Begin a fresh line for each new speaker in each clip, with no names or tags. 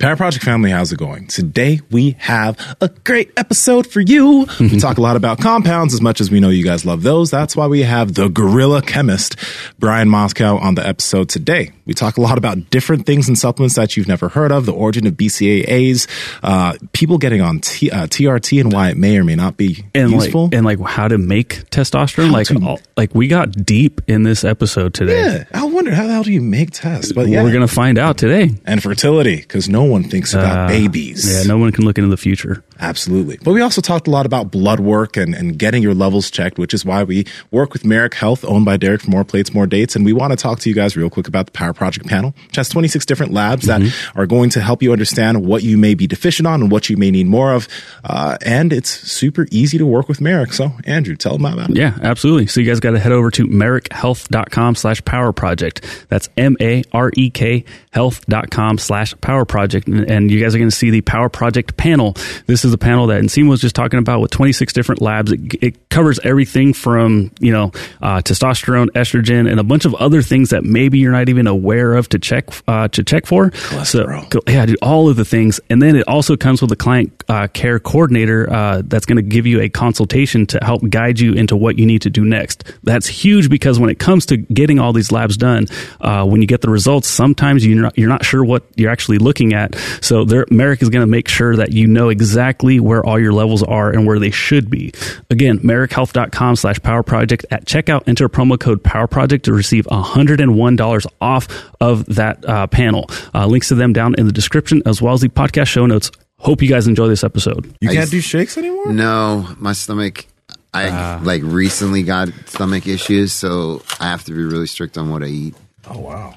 Power Project family, how's it going? Today we have a great episode for you. we talk a lot about compounds as much as we know you guys love those. That's why we have the gorilla chemist, Brian Moscow, on the episode today. We talk a lot about different things and supplements that you've never heard of, the origin of BCAAs, uh, people getting on T- uh, TRT and why it may or may not be
and
useful.
like and like how to make testosterone.
How
like
to-
all, like we got deep in this episode today.
yeah, I wonder how the hell do you make tests? But yeah,
We're gonna find out today.
and fertility because no one thinks about
Uh,
babies.
Yeah, no one can look into the future.
Absolutely. But we also talked a lot about blood work and, and getting your levels checked, which is why we work with Merrick Health, owned by Derek for more plates, more dates. And we want to talk to you guys real quick about the Power Project panel, which has 26 different labs that are going to help you understand what you may be deficient on and what you may need more of. Uh, and it's super easy to work with Merrick. So, Andrew, tell them about it.
Yeah, absolutely. So you guys got to head over to merrickhealth.com slash power project. That's M-A-R-E-K health.com slash power project. And, and you guys are going to see the power project panel. This is the panel that Nsima was just talking about with 26 different labs. It, it covers everything from, you know, uh, testosterone, estrogen, and a bunch of other things that maybe you're not even aware of to check, uh, to check for.
Cholesterol.
So, yeah, dude, all of the things. And then it also comes with a client uh, care coordinator uh, that's going to give you a consultation to help guide you into what you need to do next. That's huge because when it comes to getting all these labs done, uh, when you get the results, sometimes you're not, you're not sure what you're actually looking at. So there, Merrick is going to make sure that you know exactly where all your levels are and where they should be. Again, merrickhealth.com slash power project at checkout, enter promo code power project to receive $101 off of that uh, panel. Uh, links to them down in the description as well as the podcast show notes. Hope you guys enjoy this episode.
You can't do shakes anymore?
No, my stomach. I
Ah.
like recently got stomach issues, so I have to be really strict on what I eat.
Oh, wow.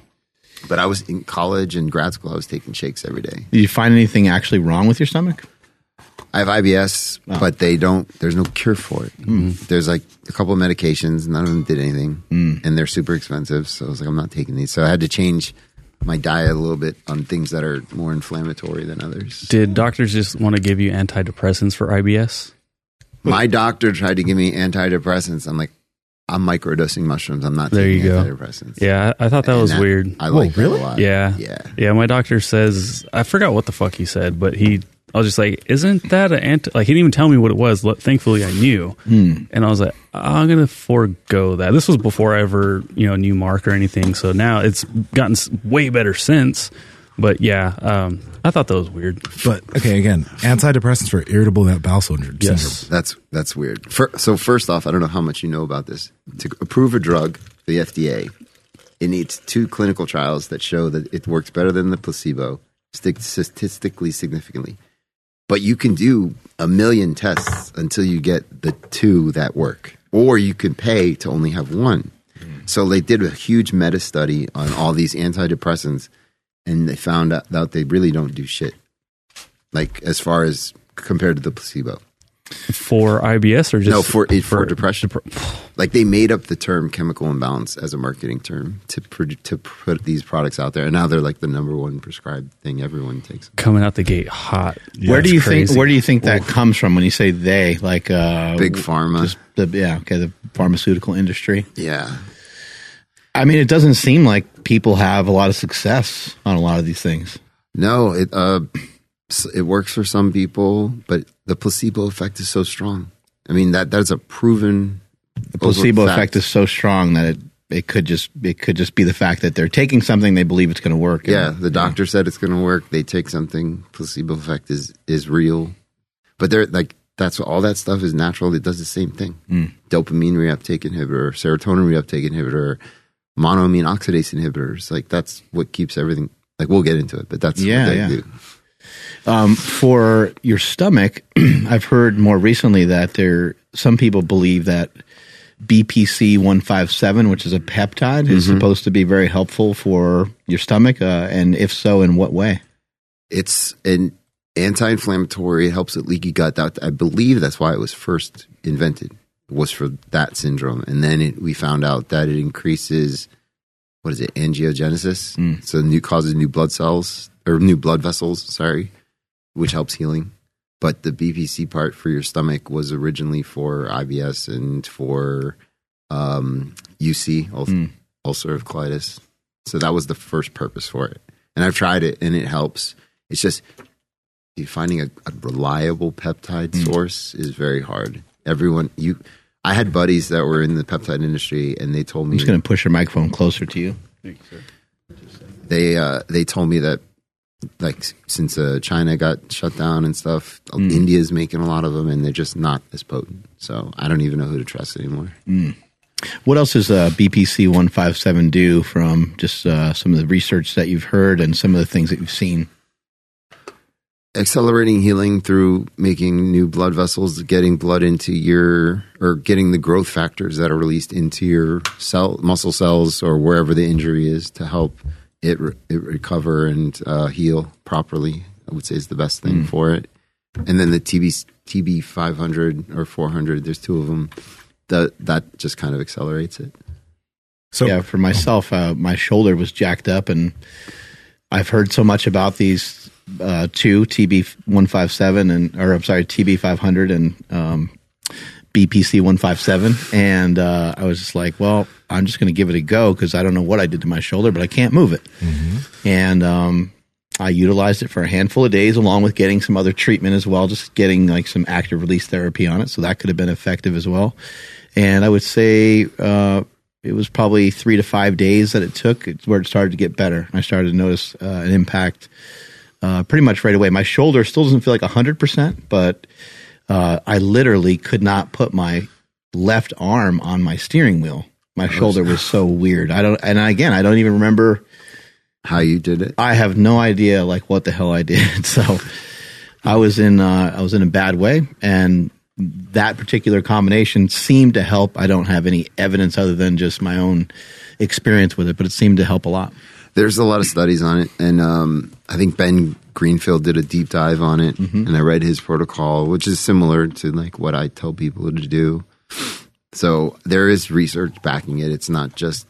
But I was in college and grad school. I was taking shakes every day.
Did you find anything actually wrong with your stomach?
I have IBS, but they don't. There's no cure for it. Mm-hmm. There's like a couple of medications. None of them did anything, mm. and they're super expensive. So I was like, I'm not taking these. So I had to change my diet a little bit on things that are more inflammatory than others.
Did doctors just want to give you antidepressants for IBS?
My doctor tried to give me antidepressants. I'm like, I'm microdosing mushrooms. I'm not
There
taking
you go.
antidepressants.
Yeah, I I thought that
And
was weird.
I like
really?
that a lot.
Yeah.
Yeah.
Yeah, my doctor says I forgot what the fuck he said, but he I was just like, "Isn't that an anti?" Like he didn't even tell me what it was. Lo- Thankfully, I knew, and I was like, "I'm gonna forego that." This was before I ever, you know, knew Mark or anything. So now it's gotten way better since. But yeah, um, I thought that was weird.
But okay, again, antidepressants for irritable bowel syndrome.
Yes.
That's that's weird. Fir so first off, I don't know how much you know about this. To approve a drug, the FDA, it needs two clinical trials that show that it works better than the placebo, sti- statistically significantly. But you can do a million tests until you get the two that work, or you can pay to only have one. So they did a huge meta study on all these antidepressants, and they found out that they really don't do shit. Like as far as compared to the placebo.
For IBS or just
no, for it, for, depression. like they made up the term chemical imbalance as a marketing term to pro- to put these products out there, and now they're like the number one prescribed thing everyone takes.
coming out the gate hot.
where do you
crazy.
think? Where do you think that comes from when you say they? Like uh,
Big pharma.
just the yeah, okay, the pharmaceutical industry.
Yeah,
I mean, it doesn't seem like people have a lot of success on a lot of these things.
no, it uh, s- it works for some people, but the placebo effect is so strong. I mean that that's a proven
The placebo effect is so strong that it it could just it could just be the fact that they're taking something they believe it's going to work.
Yeah,
And-
the doctor said it's going to work. They take something. Placebo effect is is real, but they're like that's all that stuff is natural. It does the same thing. Mm. Dopamine reuptake inhibitor, serotonin reuptake inhibitor, monoamine oxidase inhibitors. Like that's what keeps everything. Like we'll get into it, but that's
Yeah,
what they
yeah.
do.
Um, for your stomach, I've heard more recently that there some people believe that BPC one five seven, which is a peptide, is
Mm-hmm.
supposed to be very helpful for your stomach. Uh, and if so, in what way?
It's an anti-inflammatory. It helps with leaky gut. That I believe that's why it was first invented. Was for that syndrome, and then it, we found out that it increases what is it angiogenesis, so new causes new blood cells or new blood vessels. Sorry, which helps healing. But the BPC part for your stomach was originally for IBS and for um, UC, ul-
Mm.
ulcerative colitis. So that was the first purpose for it. And I've tried it, and it helps. It's just finding a, a reliable peptide source is very hard. Everyone, you, I had buddies that were in the peptide industry, and they told me
I'm just going to push your microphone closer to you.
they uh, they told me that like since uh, China got shut down and stuff, India's making a lot of them, and they're just not as potent. So I don't even know who to trust anymore.
What else does uh, BPC 157 do from just uh, some of the research that you've heard and some of the things that you've seen?
accelerating healing through making new blood vessels, getting blood into your or getting the growth factors that are released into your cell muscle cells or wherever the injury is to help it, re- it recover and uh, heal properly. I would say is the best thing for it. And then the TB TB 500 or 400, there's two of them. That that just kind of accelerates it.
So
yeah, for myself, uh, my shoulder was jacked up, and I've heard so much about these uh, two TB one five seven and or I'm sorry TB five hundred and um, BPC one five seven, and uh, I was just like, well, I'm just going to give it a go because I don't know what I did to my shoulder, but I can't move it, and um, I utilized it for a handful of days along with getting some other treatment as well, just getting like some active release therapy on it, so that could have been effective as well. And I would say uh, it was probably three to five days that it took where it started to get better. I started to notice uh, an impact uh, pretty much right away. My shoulder still doesn't feel like 100%, but uh, I literally could not put my left arm on my steering wheel. My shoulder was so weird. I don't, and again, I don't even remember.
How you did it?
I have no idea like what the hell I did. So I was in, uh, I was in a bad way, and that particular combination seemed to help. I don't have any evidence other than just my own experience with it, but it seemed to help a lot.
There's a lot of studies on it, and um, I think Ben Greenfield did a deep dive on it, and I read his protocol, which is similar to like what I tell people to do. So there is research backing it. It's not just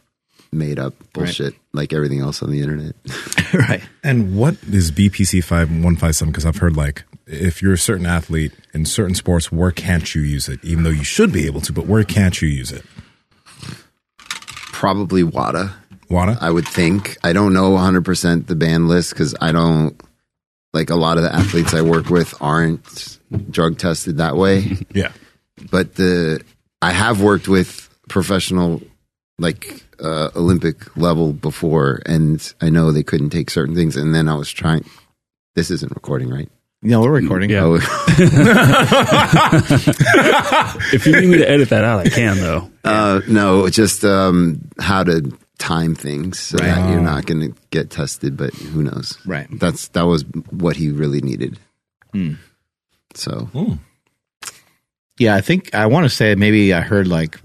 made up bullshit like everything else on the internet.
right.
And what is BPC five one five seven? Because I've heard like if you're a certain athlete in certain sports, where can't you use it? Even though you should be able to, but where can't you use it?
Probably WADA,
Wada?
I would think. I don't know 100% the ban list because I don't like a lot of the athletes I work with aren't drug tested that way.
yeah.
but the I have worked with professional like uh, Olympic level before, and I know they couldn't take certain things. And then I was trying. This isn't recording, right?
No, we're recording.
Yeah.
Oh,
If you need me to edit that out, I can though.
uh, no, just um, how to time things so that you're not going to get tested. But who knows?
Right.
That's that was what he really needed. So
Yeah, I think I want to say maybe I heard like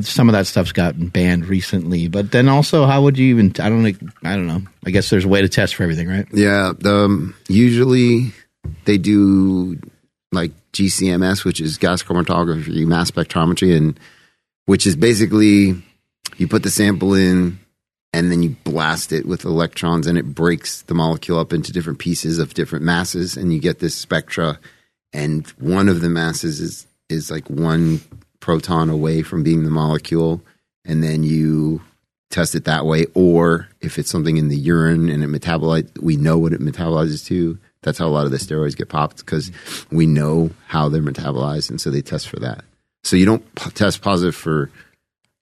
some of that stuff's gotten banned recently, but then also how would you even? I don't I don't know. I guess there's a way to test for everything, right?
Yeah, um, usually they do like GCMS, which is gas chromatography, mass spectrometry, and which is basically you put the sample in and then you blast it with electrons, and it breaks the molecule up into different pieces of different masses, and you get this spectra. And one of the masses is is like one proton away from being the molecule, and then you test it that way. Or if it's something in the urine and it metabolite, we know what it metabolizes to. That's how a lot of the steroids get popped because we know how they're metabolized, and so they test for that. So you don't p- test positive for,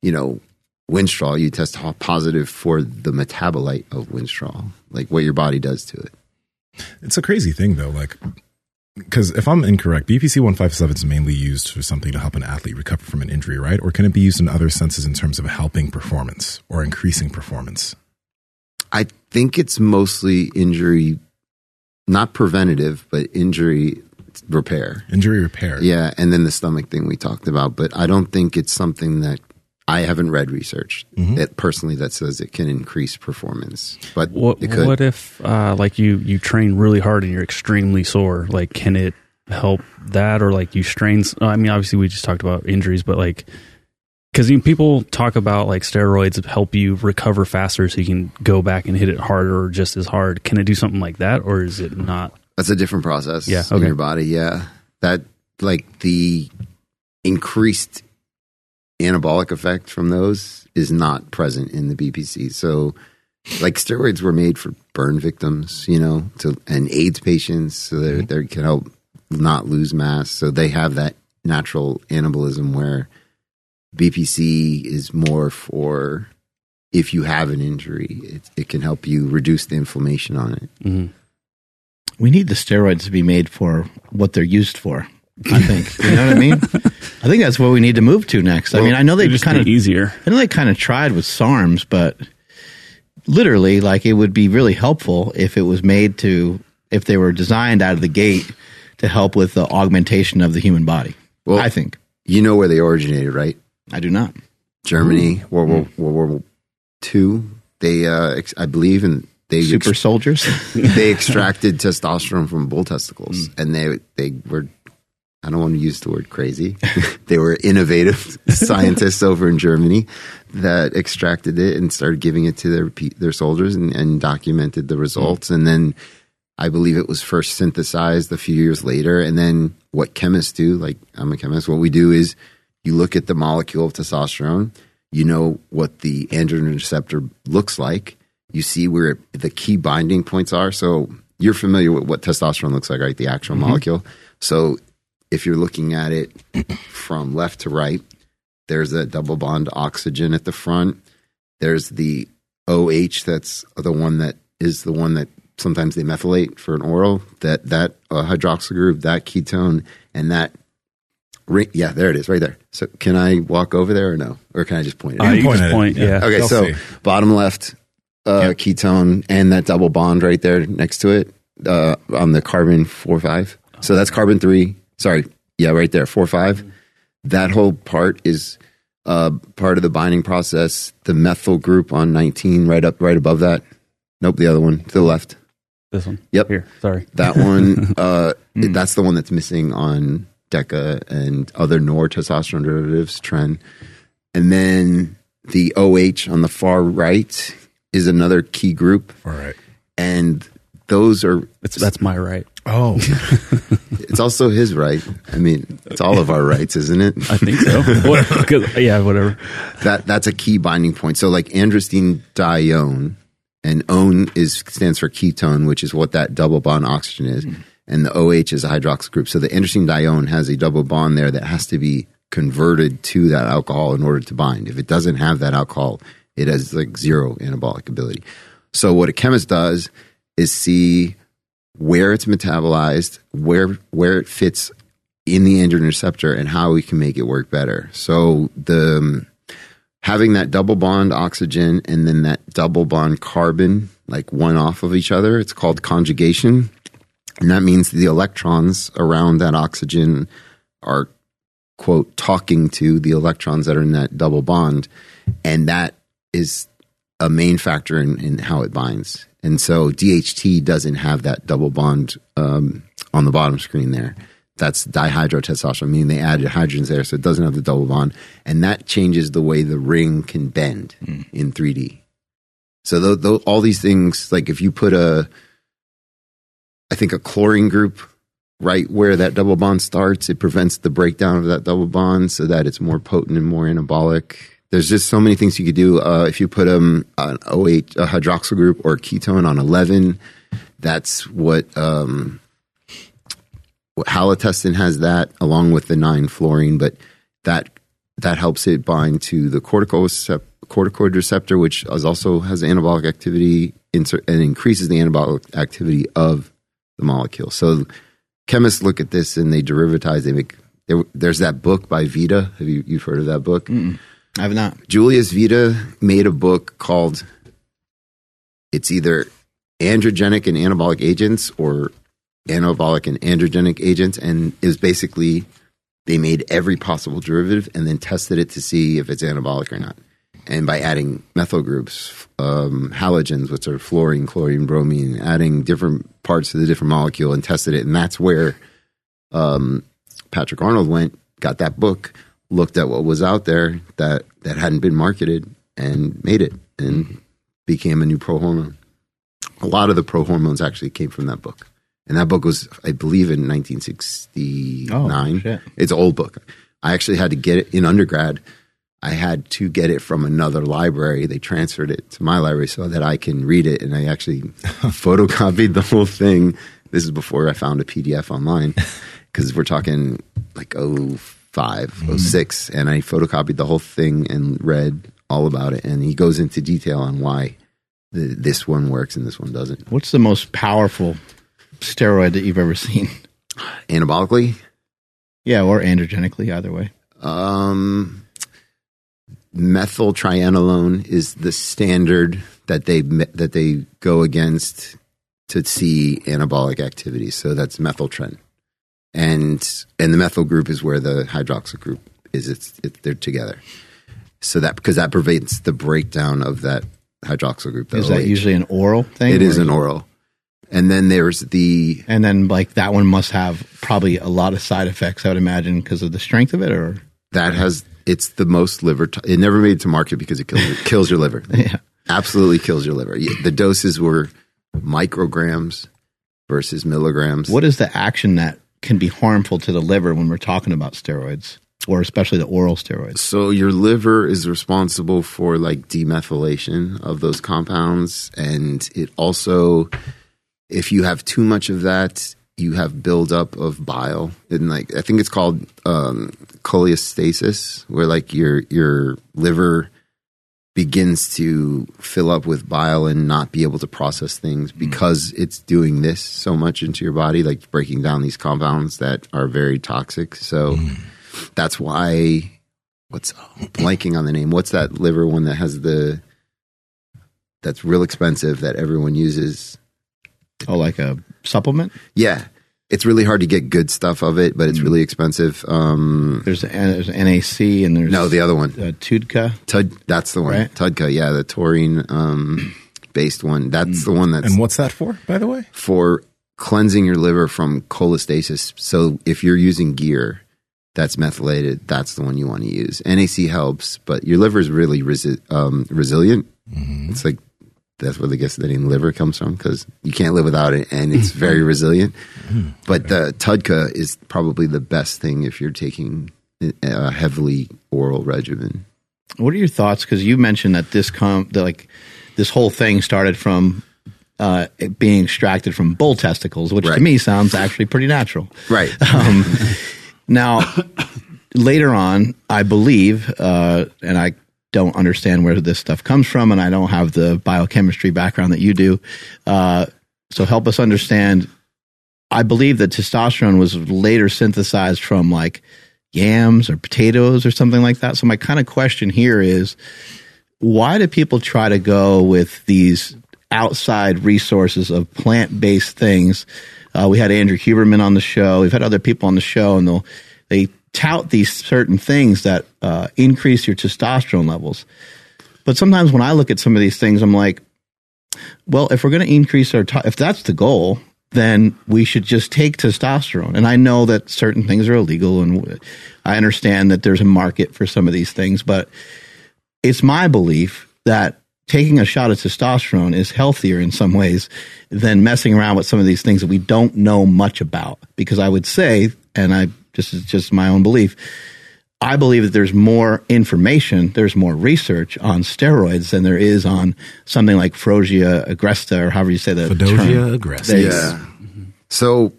you know, Winstrol. You test positive for the metabolite of Winstrol, like what your body does to it.
It's a crazy thing though, like because if I'm incorrect, BPC one five seven is mainly used for something to help an athlete recover from an injury, right? Or can it be used in other senses in terms of helping performance or increasing performance?
I think it's mostly injury, not preventative, but injury repair.
Injury repair.
Yeah, and then the stomach thing we talked about, but I don't think it's something that I haven't read research that personally that says it can increase performance, but
What what if uh, like you you train really hard and you're extremely sore? Like, can it help that, or like you strain? I mean, obviously we just talked about injuries, but like because people talk about like steroids help you recover faster, so you can go back and hit it harder or just as hard. Can it do something like that, or is it not?
That's a different process
Yeah,
in your body. Yeah. That, like, the increased anabolic effect from those is not present in the BPC. So, like, steroids were made for burn victims, you know, to and AIDS patients, so that they mm-hmm. can help not lose mass. So they have that natural anabolism where BPC is more for if you have an injury, it, it can help you reduce the inflammation on it. Mm-hmm.
We need the steroids to be made for what they're used for. I think. You know what I mean? I think that's what we need to move to next. I mean, I know they
just
kind of
easier.
I know they kind of tried with SARMs, but literally, like it would be really helpful if it was made to if they were designed out of the gate to help with the augmentation of the human body.
Well-
I think.
You know where they originated, right?
I do not.
Germany, World War World War Two. They, uh, ex- I believe, and they ex-
Super soldiers.
they extracted testosterone from bull testicles, and they they were. I don't want to use the word crazy. they were innovative scientists over in Germany that extracted it and started giving it to their their soldiers and, and documented the results. And then I believe it was first synthesized a few years later. And then what chemists do, like I'm a chemist, what we do is you look at the molecule of testosterone, you know what the androgen receptor looks like, you see where the key binding points are. So you're familiar with what testosterone looks like, right? The actual mm-hmm. molecule. So if you're looking at it from left to right, there's a double bond oxygen at the front. There's the OH that's the one that is the one that sometimes they methylate for an oral. That that uh, hydroxyl group, that ketone, and that ring. Yeah, there it is, right there. So can I walk over there or no, or can I just point it?
Uh,
out?
you
point
just
at it.
point,
Yeah.
yeah.
Okay,
They'll
so
see.
bottom left, uh, ketone and that double bond right there next to it uh, on the carbon four five. So that's carbon three. Sorry, yeah, right there, four five. That whole part is uh, part of the binding process. The methyl group on nineteen, right up, right above that. Nope, the other one to the left.
This one.
Yep.
Here. Sorry.
That one, uh, that's the one that's missing on DECA and other nor testosterone derivatives trend. And then the OH on the far right is another key group.
All right.
And those are,
It's, that's my right.
Oh,
it's also his right. I mean, it's all of our rights, isn't it?
I think so. What- yeah, whatever.
that that's a key binding point. So like androstenedione and one is stands for ketone, which is what that double bond oxygen is, hmm. and the OH is a hydroxyl group. So the androstenedione has a double bond there that has to be converted to that alcohol in order to bind. If it doesn't have that alcohol, it has like zero anabolic ability. So what a chemist does is see where it's metabolized, where where it fits in the androgen receptor, and how we can make it work better. So the um, having that double bond oxygen and then that double bond carbon, like one off of each other, it's called conjugation. And that means the electrons around that oxygen are, quote, talking to the electrons that are in that double bond. And that is a main factor in, in how it binds. And so DHT doesn't have that double bond um, on the bottom screen there. That's dihydrotestosterone, meaning they added hydrogens there, so it doesn't have the double bond. And that changes the way the ring can bend in 3D. So tho- tho- all these things, like if you put a, I think a chlorine group right where that double bond starts, it prevents the breakdown of that double bond so that it's more potent and more anabolic. There's just so many things you could do. Uh, if you put um, an OH, a hydroxyl group or ketone on 11, that's what, um, what halotestin has that along with the 9 fluorine, but that that helps it bind to the corticoid receptor, which is also has anabolic activity and increases the anabolic activity of the molecule. So chemists look at this and they derivatize. They make there, there's that book by Vita. Have you you've heard of that book?
I have not.
Julius Vita made a book called it's either androgenic and anabolic agents or anabolic and androgenic agents and it was basically they made every possible derivative and then tested it to see if it's anabolic or not and by adding methyl groups um, halogens which are fluorine chlorine bromine adding different parts of the different molecule and tested it and that's where um, patrick arnold went got that book looked at what was out there that that hadn't been marketed and made it and mm-hmm. became a new pro hormone. A lot of the pro hormones actually came from that book. And that book was i believe in 1969
Oh,
it's an old book. I actually had to get it in undergrad. I had to get it from another library. They transferred it to my library so that I can read it. And I actually photocopied the whole thing. This is before I found a PDF online because we're talking like oh 05, 06. And I photocopied the whole thing and read all about it. And he goes into detail on why the, this one works and this one doesn't.
What's the most powerful steroid that you've ever seen?
Anabolically,
Yeah, or androgenically, either way.
Um, methyltrianolone is the standard that they that they go against to see anabolic activity. So that's methyltren, and and the methyl group is where the hydroxyl group is. It's it, they're together. So that because that prevents the breakdown of that hydroxyl group.
Is that usually an oral thing?
It is an oral, and then there's the
And then, like, that one must have probably a lot of side effects, I would imagine, because of the strength of it, or?
that has it's the most liver. To- it never made it to market because it kills kills your liver.
Yeah.
absolutely kills your liver. The doses were micrograms versus milligrams.
What is the action that can be harmful to the liver when we're talking about steroids, or especially the oral steroids?
So your liver is responsible for like demethylation of those compounds, and it also, if you have too much of that, you have buildup of bile, and like I think it's called um, cholestasis, where like your your liver begins to fill up with bile and not be able to process things hmm. because it's doing this so much into your body, like breaking down these compounds that are very toxic. So hmm. that's why what's blanking on the name? What's that liver one that has the that's real expensive that everyone uses?
Oh, like a supplement?
Yeah. It's really hard to get good stuff of it, but it's really expensive. Um,
There's, there's NAC and there's
no, the other one,
uh, Tudka.
Tud, that's the one.
Right.
Tudka, yeah, the taurine um, based one. That's the one that's
And what's that for, by the way?
for cleansing your liver from cholestasis. So if you're using gear that's methylated, that's the one you want to use. NAC helps, but your liver is really resi- um, resilient. It's like that's where the name liver comes from because you can't live without it, and it's very resilient. But the Tudka is probably the best thing if you're taking a heavily oral regimen.
What are your thoughts? Because you mentioned that this com that like this whole thing started from uh, it being extracted from bull testicles, which to me sounds actually pretty natural.
Right.
Um, now, later on, I believe, uh, and I don't understand where this stuff comes from, and I don't have the biochemistry background that you do. Uh, so help us understand. I believe that testosterone was later synthesized from like yams or potatoes or something like that. So my kind of question here is, why do people try to go with these outside resources of plant-based things? Uh, we had Andrew Huberman on the show. We've had other people on the show, and they'll they tout these certain things that uh, increase your testosterone levels. But sometimes when I look at some of these things, I'm like, well, if we're going to increase our, to- if that's the goal, then we should just take testosterone. And I know that certain things are illegal, and I understand that there's a market for some of these things, but it's my belief that taking a shot of testosterone is healthier in some ways than messing around with some of these things that we don't know much about. Because I would say, and I this is just my own belief, I believe that there's more information, there's more research on steroids than there is on something like Frogia agresta or however you say that.
Fedosia aggressive.
There you
Yeah. So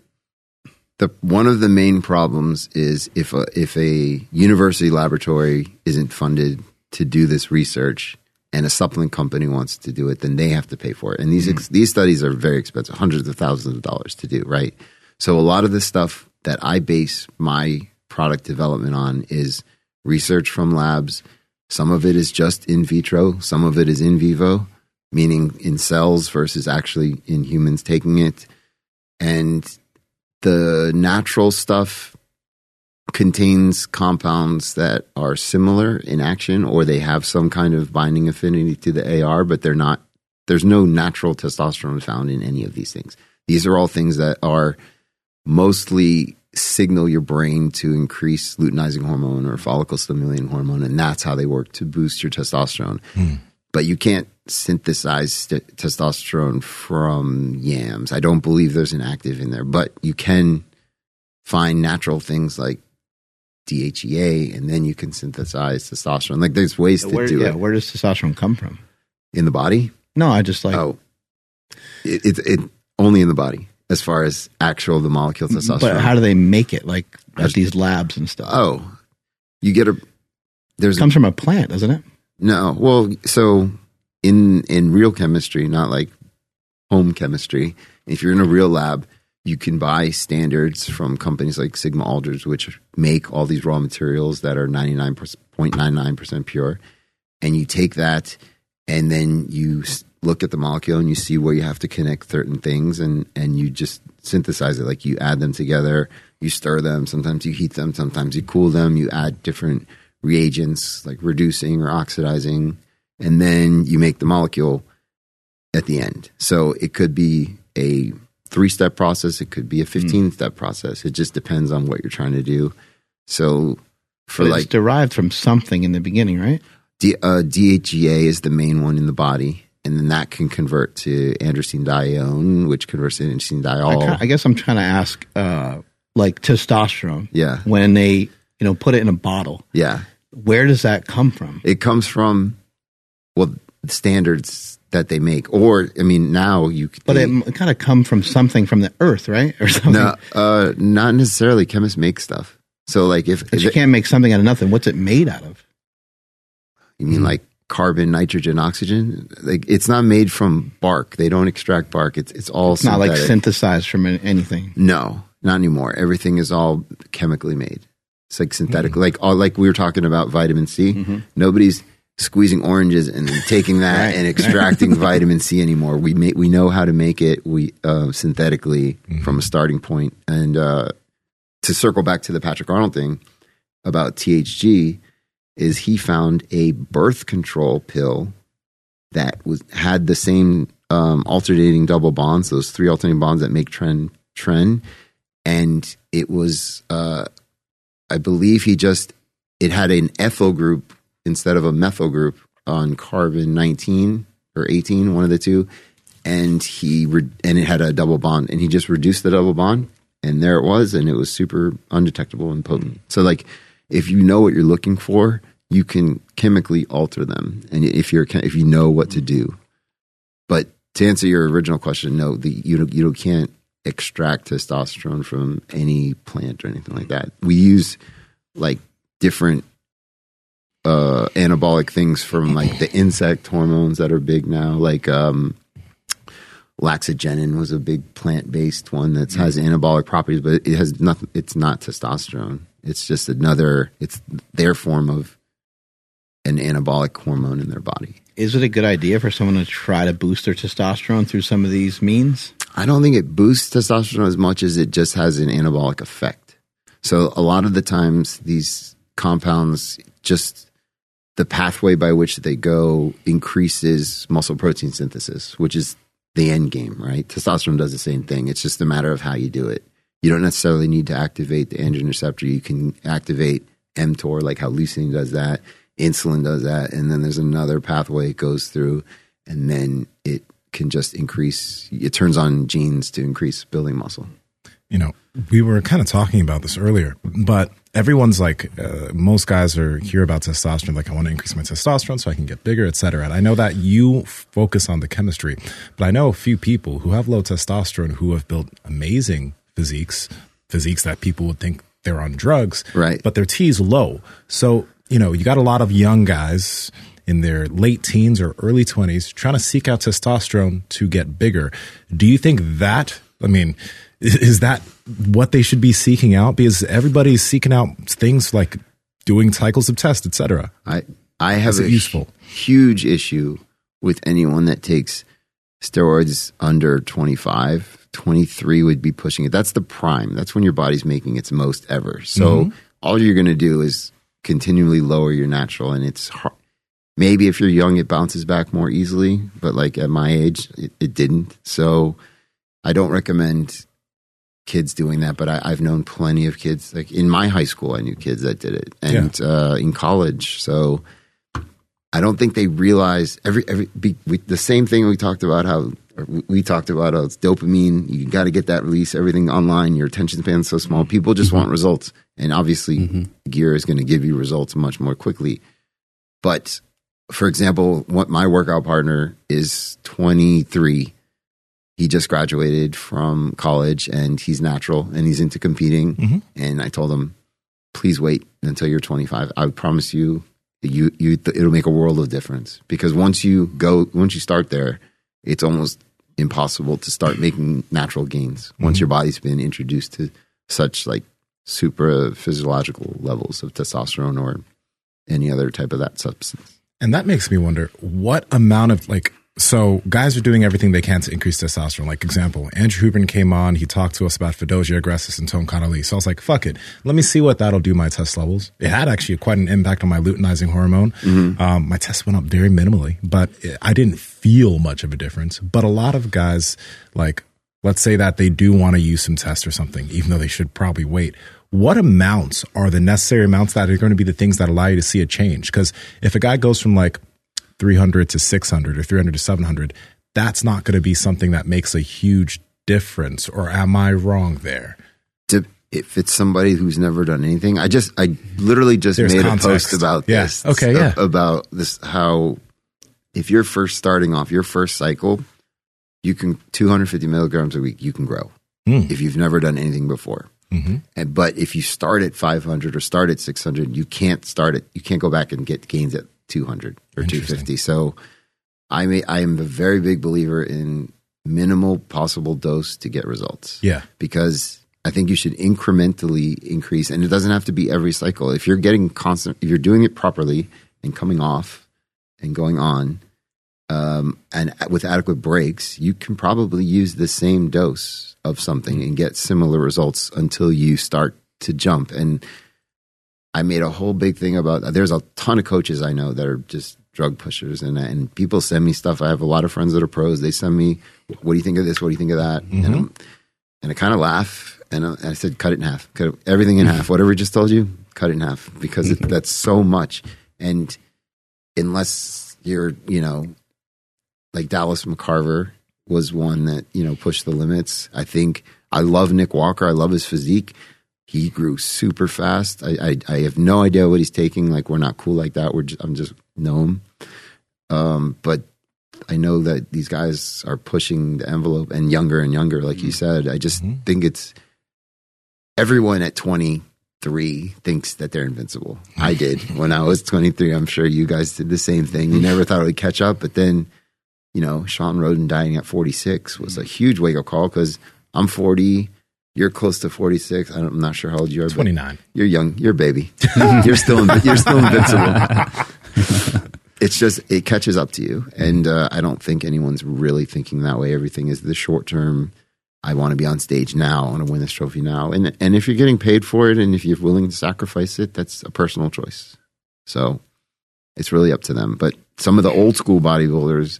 the one of the main problems is if a if a university laboratory isn't funded to do this research and a supplement company wants to do it, then they have to pay for it. And these mm-hmm. ex- these studies are very expensive, hundreds of thousands of dollars to do, right? So a lot of this stuff that I base my product development on is research from labs. Some of it is just in vitro, some of it is in vivo, meaning in cells versus actually in humans taking it. And the natural stuff contains compounds that are similar in action or they have some kind of binding affinity to the AR, but they're not, there's no natural testosterone found in any of these things. These are all things that are mostly signal your brain to increase luteinizing hormone or follicle stimulating hormone, and that's how they work to boost your testosterone. Hmm. But you can't synthesize st- testosterone from yams. I don't believe there's an active in there, but you can find natural things like DHEA, and then you can synthesize testosterone. Like there's ways to
Where,
do
yeah,
it
where does testosterone come from?
in the body.
No, I just like.
oh, it, it, it only in the body as far as actual the molecules testosterone.
but how do they make it? Like at these labs and stuff.
oh, you get a there's
it comes from a plant, doesn't it?
No, well, so in in real chemistry, not like home chemistry. If you're in a real lab, you can buy standards from companies like Sigma Aldrich, which make all these raw materials that are 99.99% pure. And you take that and then you look at the molecule and you see where you have to connect certain things and, and you just synthesize it. Like you add them together, you stir them, sometimes you heat them, sometimes you cool them, you add different reagents like reducing or oxidizing, and then you make the molecule at the end. So it could be a three step process, it could be a 15 step process. It just depends on what you're trying to do. So for
But
like
it's derived from something in the beginning, right?
D, uh, DHEA is the main one in the body, and then that can convert to androstenedione, which converts to
I,
androstenediol.
ki- I guess I'm trying to ask, uh, like testosterone.
Yeah.
When they, you know, put it in a bottle,
yeah,
where does that come from?
it comes from well the standards that they make, or I mean now you.
But
they,
it, it kind of come from something from the earth, right? Or something.
no, uh, not necessarily. Chemists make stuff. So like if, if
you can't make something out of nothing. What's it made out of?
you mean like carbon, nitrogen, oxygen, like it's not made from bark. They don't extract bark. It's it's all
It's not like synthesized from anything.
No, not anymore. Everything is all chemically made. It's like synthetic, like all like we were talking about vitamin C. Nobody's squeezing oranges and then taking that
Right,
and extracting vitamin C anymore. We make we know how to make it we uh, synthetically from a starting point. And uh, to circle back to the Patrick Arnold thing about THG, is he found a birth control pill that was had the same um, alternating double bonds, those three alternating bonds that make tren tren, and it was, uh, I believe he just it had an ethyl group instead of a methyl group on carbon nineteen or eighteen, one of the two, and he re- and it had a double bond, and he just reduced the double bond, and there it was, and it was super undetectable and potent. So like, if you know what you're looking for, you can chemically alter them, and if you're if you know what to do. But to answer your original question, no, the you don't- you can't extract testosterone from any plant or anything like that. We use like different uh anabolic things from like the insect hormones that are big now like um laxagenin was a big plant-based one that has anabolic properties but it has nothing it's not testosterone it's just another it's their form of an anabolic hormone in their body
Is it a good idea for someone to try to boost their testosterone through some of these means?
I don't think it boosts testosterone as much as it just has an anabolic effect. So a lot of the times these compounds just the pathway by which they go increases muscle protein synthesis, which is the end game, right? Testosterone does the same thing. It's just a matter of how you do it. You don't necessarily need to activate the androgen receptor. You can activate mTOR, like how leucine does that. Insulin does that, and then there's another pathway it goes through, and then it can just increase. It turns on genes to increase building muscle.
you know, we were kind of talking about this earlier, but everyone's like, uh, most guys are hear about testosterone, like I want to increase my testosterone so I can get bigger, et cetera. And I know that you focus on the chemistry, but I know a few people who have low testosterone who have built amazing physiques, physiques that people would think they're on drugs,
Right.
But their T is low. So, you know, you got a lot of young guys in their late teens or early 20s trying to seek out testosterone to get bigger. Do you think that, I mean, is that what they should be seeking out? Because everybody's seeking out things like doing cycles of tests, etc.
I I have
Is
a
useful?
huge issue with anyone that takes steroids under 25 23 would be pushing it. That's the prime. That's when your body's making its most ever. So all you're going to do is continually lower your natural and it's hard. maybe if you're young it bounces back more easily but like at my age it, it didn't. So i don't recommend kids doing that but I, i've known plenty of kids like in my high school i knew kids that did it and uh, in college. So I don't think they realize every every be, we, the same thing we talked about how we- talked about uh, it's dopamine. You got to get that release. Everything online. Your attention span is so small. People just mm-hmm. want results, and obviously, mm-hmm. gear is going to give you results much more quickly. But for example, what my workout partner is 23. He just graduated from college and he's natural and he's into competing. Mm-hmm. And I told him, please wait until you're 25. I promise you, you, you, it'll make a world of difference because once you go, once you start there, it's almost impossible to start making natural gains once your mm-hmm. body's been introduced to such like super physiological levels of testosterone or any other type of that substance.
And that makes me wonder what amount of like so guys are doing everything they can to increase testosterone. Like example, Andrew Huberman came on, he talked to us about Fedosia aggressors and Tone Connolly. So I was like, fuck it. Let me see what that'll do my test levels. It had actually quite an impact on my luteinizing hormone. Um, my test went up very minimally, but it, I didn't feel much of a difference. But a lot of guys, like, let's say that they do want to use some test or something, even though they should probably wait. What amounts are the necessary amounts that are going to be the things that allow you to see a change? Because if a guy goes from like 300 to 600 or 300 to 700, that's not going to be something that makes a huge difference. Or am I wrong there?
to if it's somebody who's never done anything, I just I literally just
There's
made
context.
a post about
Yeah.
this.
Okay, yeah.
About this how if you're first starting off your first cycle, you can 250 milligrams a week, you can grow
Mm.
if you've never done anything before.
Mm-hmm.
And, but if you start at 500 or start at 600, you can't start it. You can't go back and get gains at 200 or 250. So I may, I am a very big believer in minimal possible dose to get results
Yeah.
because I think you should incrementally increase, and it doesn't have to be every cycle. If you're getting constant, if you're doing it properly and coming off and going on, um, and with adequate breaks, you can probably use the same dose of something and get similar results until you start to jump. And I made a whole big thing about. There's a ton of coaches I know that are just drug pushers, and and people send me stuff. I have a lot of friends that are pros. They send me, "What do you think of this? What do you think of that?" And mm-hmm. I'm, and I kind of laugh, and I, I said, "Cut it in half. Cut everything in half. Whatever we just told you, cut it in half because it, that's so much." And unless you're, you know, like Dallas McCarver was one that you know pushed the limits. I think I love Nick Walker. I love his physique. He grew super fast. I, I I have no idea what he's taking. Like we're not cool like that. We're just, I'm just him. Um, but I know that these guys are pushing the envelope and younger and younger. Like you mm-hmm. said, I just mm-hmm. think it's everyone at 23 thinks that they're invincible. I did when I was 23. I'm sure you guys did the same thing. You never thought it would catch up, but then, you know, Sean Roden dying at 46 was a mm-hmm. huge wake up call because I'm 40. You're close to 46. I I'm not sure how old you are. but
29.
You're young. You're a baby. you're still you're still invincible. it's just it catches up to you, and uh, I don't think anyone's really thinking that way. Everything is the short term. I want to be on stage now. I want to win this trophy now, and and if you're getting paid for it, and if you're willing to sacrifice it, that's a personal choice. So it's really up to them. But some of the old school bodybuilders,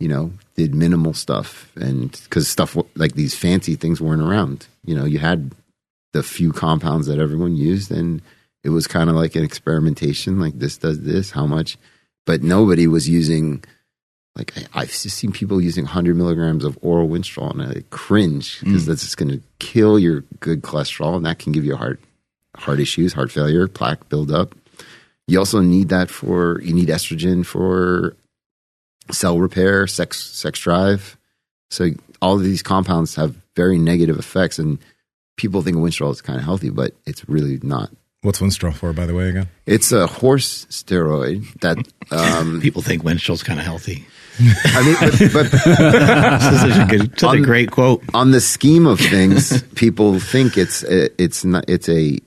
you know, did minimal stuff, and because stuff like these fancy things weren't around. You know, you had the few compounds that everyone used, and it was kind of like an experimentation. Like this does this, how much? But nobody was using. Like I, I've just seen people using 100 milligrams of oral Winstrol, and I cringe because mm. that's just going to kill your good cholesterol, and that can give you heart heart issues, heart failure, plaque buildup. You also need that for you need estrogen for cell repair, sex sex drive. So all of these compounds have very negative effects, and people think Winstrol is kind of healthy, but it's really not.
What's Winstrol for, by the way, again?
It's a horse steroid that um,
People think Winstrol's kind of healthy.
I mean, but, but
This is such a, good, such a great quote.
on the scheme of things, people think it's it's not it's a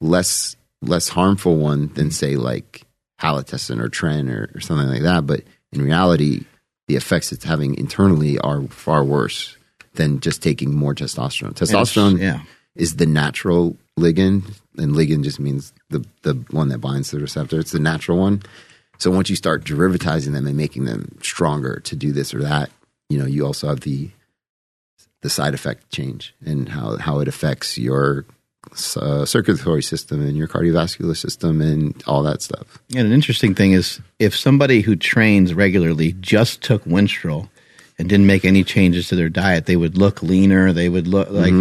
less less harmful one than say like halotestin or tren or, or something like that. But in reality, the effects it's having internally are far worse than just taking more testosterone. Testosterone
yeah.
is the natural ligand, and ligand just means the the one that binds the receptor. It's the natural one. So once you start derivatizing them and making them stronger to do this or that, you know, you also have the the side effect change and how how it affects your uh, circulatory system and your cardiovascular system and all that stuff.
And an interesting thing is if somebody who trains regularly just took Winstrol, and didn't make any changes to their diet, they would look leaner. They would look like,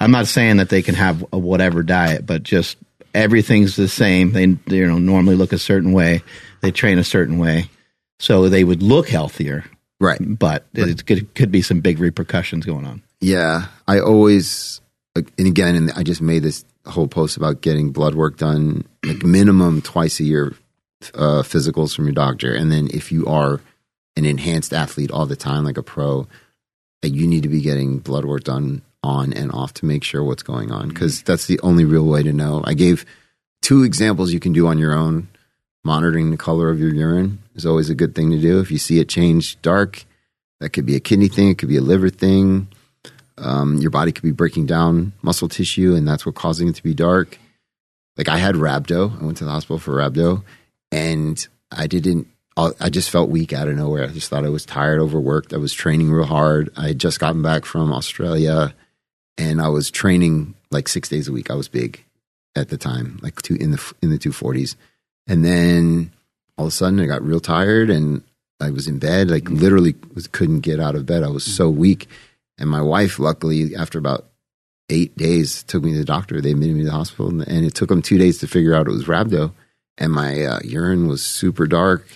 I'm not saying that they can have a whatever diet, but just everything's the same. They, they, you know, normally look a certain way. They train a certain way. So they would look healthier,
Right.
but it could, could be some big repercussions going on.
Yeah, I always, and again, and I just made this whole post about getting blood work done, like minimum twice a year, uh, physicals from your doctor, and then if you are an enhanced athlete all the time, like a pro, you need to be getting blood work done on and off to make sure what's going on because that's the only real way to know. I gave two examples you can do on your own. Monitoring the color of your urine is always a good thing to do. If you see it change dark, that could be a kidney thing, it could be a liver thing. Um, your body could be breaking down muscle tissue, and that's what causing it to be dark. Like I had rhabdo. I went to the hospital for rhabdo, and I didn't. I just felt weak out of nowhere. I just thought I was tired, overworked. I was training real hard. I had just gotten back from Australia, and I was training like six days a week. I was big at the time, like two in the in the two forties, and then all of a sudden I got real tired, and I was in bed, like literally was, couldn't get out of bed. I was so weak. And my wife, luckily, after about eight days, took me to the doctor. They admitted me to the hospital, and, and it took them two days to figure out it was rhabdo. And my uh, urine was super dark,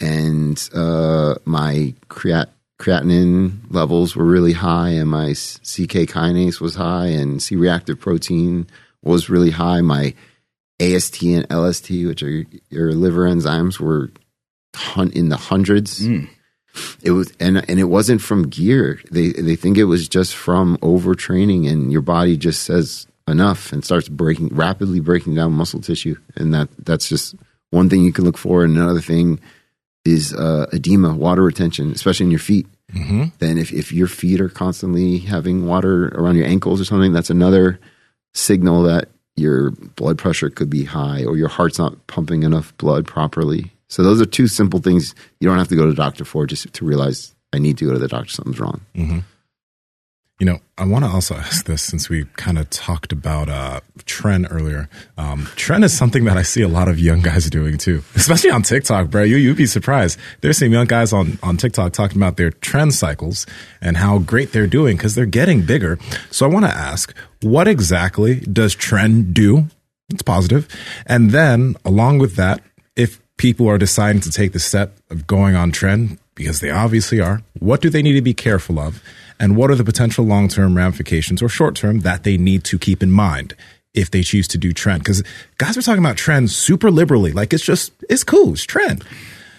and uh, my creat- creatinine levels were really high, and my CK kinase was high, and C reactive protein was really high. My AST and LST, which are your liver enzymes, were in the hundreds. It was, and and it wasn't from gear. They they think it was just from overtraining, and your body just says enough and starts breaking rapidly breaking down muscle tissue, and that that's just one thing you can look for. And another thing is uh, edema, water retention, especially in your feet. Mm-hmm. Then if if your feet are constantly having water around your ankles or something, that's another signal that your blood pressure could be high or your heart's not pumping enough blood properly. So those are two simple things you don't have to go to the doctor for just to realize I need to go to the doctor. Something's wrong.
You know, I want to also ask this since we kind of talked about uh, trend earlier. Um, trend is something that I see a lot of young guys doing too, especially on TikTok, bro. You you'd be surprised. There's some young guys on on TikTok talking about their trend cycles and how great they're doing because they're getting bigger. So I want to ask, what exactly does trend do? It's positive, and then along with that, if people are deciding to take the step of going on trend because they obviously are, what do they need to be careful of? And what are the potential long term ramifications or short term that they need to keep in mind if they choose to do trend? Because guys are talking about trend super liberally. Like it's just, it's cool. It's trend.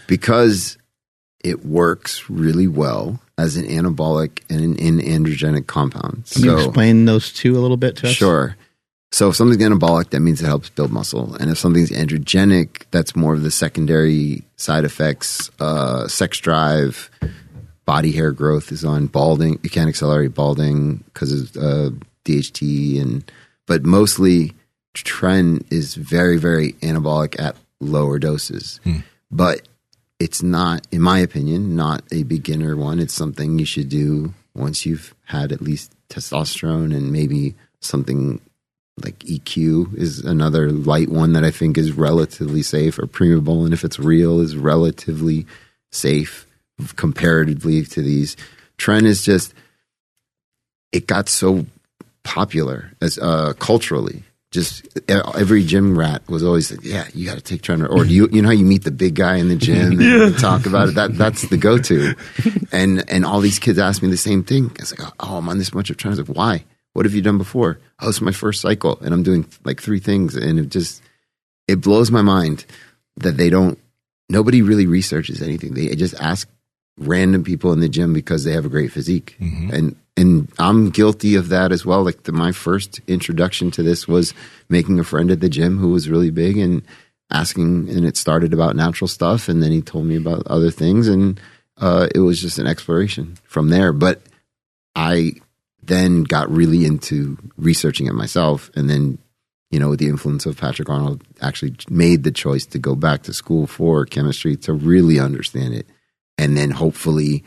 because it works really well as an anabolic and an androgenic compound.
Can you explain those two a little bit to us?
Sure. So if something's anabolic, that means it helps build muscle, and if something's androgenic, that's more of the secondary side effects. Uh, sex drive, body hair growth is on balding. It can accelerate balding because of uh, DHT, and but mostly tren is very very anabolic at lower doses, but it's not, in my opinion, not a beginner one. It's something you should do once you've had at least testosterone and maybe something like EQ is another light one that I think is relatively safe, or Primobolan, if it's real, is relatively safe comparatively to these. Trend is just, it got so popular as uh, culturally. Just every gym rat was always like, "Yeah, you got to take Trend." Or do you, you know how you meet the big guy in the gym and you talk about it? That that's the go to. And and all these kids ask me the same thing. I was like, "Oh, I'm on this much of Trend." I was like, "Why? What have you done before?" Oh, it's my first cycle, and I'm doing like three things, and it just it blows my mind that they don't. Nobody really researches anything. They just ask random people in the gym because they have a great physique, and and I'm guilty of that as well. Like the, my first introduction to this was making a friend at the gym who was really big and asking, and it started about natural stuff, and then he told me about other things, and uh, it was just an exploration from there. But I then got really into researching it myself, and then you know, with the influence of Patrick Arnold, actually made the choice to go back to school for chemistry to really understand it, and then hopefully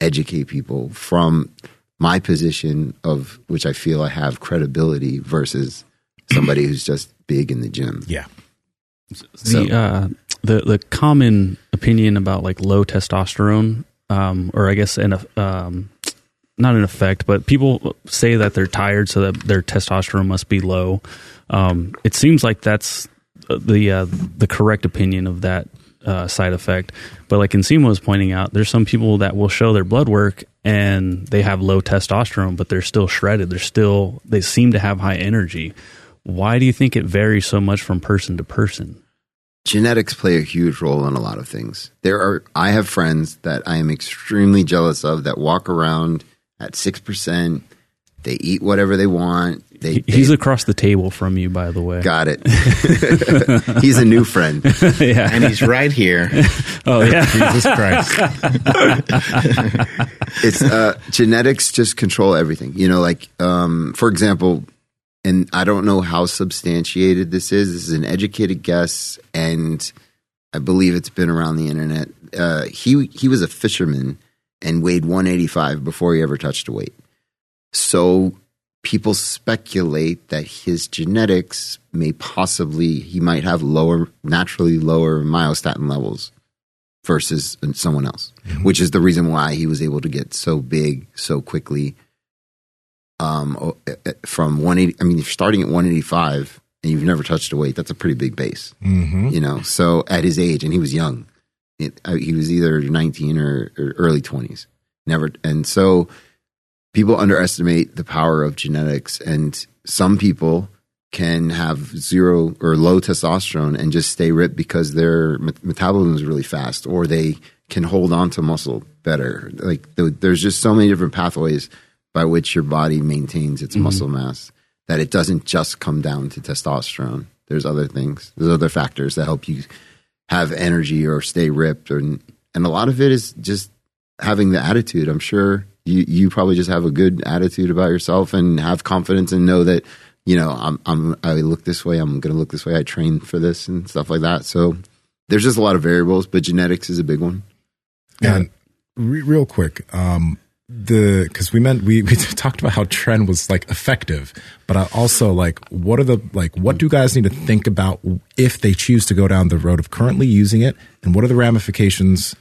educate people from my position of which I feel I have credibility versus somebody who's just big in the gym.
Yeah.
the uh, the the common opinion about like low testosterone um, or I guess an um, not an effect, but people say that they're tired, so that their testosterone must be low. Um, it seems like that's the uh, the correct opinion of that uh, side effect. But like Nsima was pointing out, there's some people that will show their blood work and they have low testosterone, but they're still shredded. They're still they seem to have high energy. Why do you think it varies so much from person to person?
genetics play a huge role in a lot of things. There are I have friends that I am extremely jealous of that walk around at 6%, they eat whatever they want. They,
He's
they,
across the table from you, by the way.
got it. He's a new friend.
yeah.
and he's right here.
Oh yeah.
Jesus Christ.
It's uh, genetics just control everything. You know, like um, for example, and I don't know how substantiated this is. This is an educated guess, and I believe it's been around the internet. Uh, he he was a fisherman and weighed 185 before he ever touched a weight. So people speculate that his genetics may possibly he might have lower naturally lower myostatin levels versus someone else, which is the reason why he was able to get so big so quickly. Um, from 180, I mean, if you're starting at 185 and you've never touched a weight, that's a pretty big base,
hmm
you know. So at his age, and he was young, it, he was either 19 or, or early 20s, never, and so people underestimate the power of genetics, and some people can have zero or low testosterone and just stay ripped because their met- metabolism is really fast, or they can hold on to muscle better. Like th- there's just so many different pathways by which your body maintains its mm-hmm. muscle mass that it doesn't just come down to testosterone. There's other things. There's other factors that help you have energy or stay ripped, or, and a lot of it is just having the attitude. I'm sure you you probably just have a good attitude about yourself and have confidence and know that you know I'm I'm I look this way. I'm going to look this way. I train for this and stuff like that. So there's just a lot of variables, but genetics is a big one.
And re- real quick, um, the because we meant we, we talked about how trend was like effective, but I also like what are the like what do guys need to think about if they choose to go down the road of currently using it, and what are the ramifications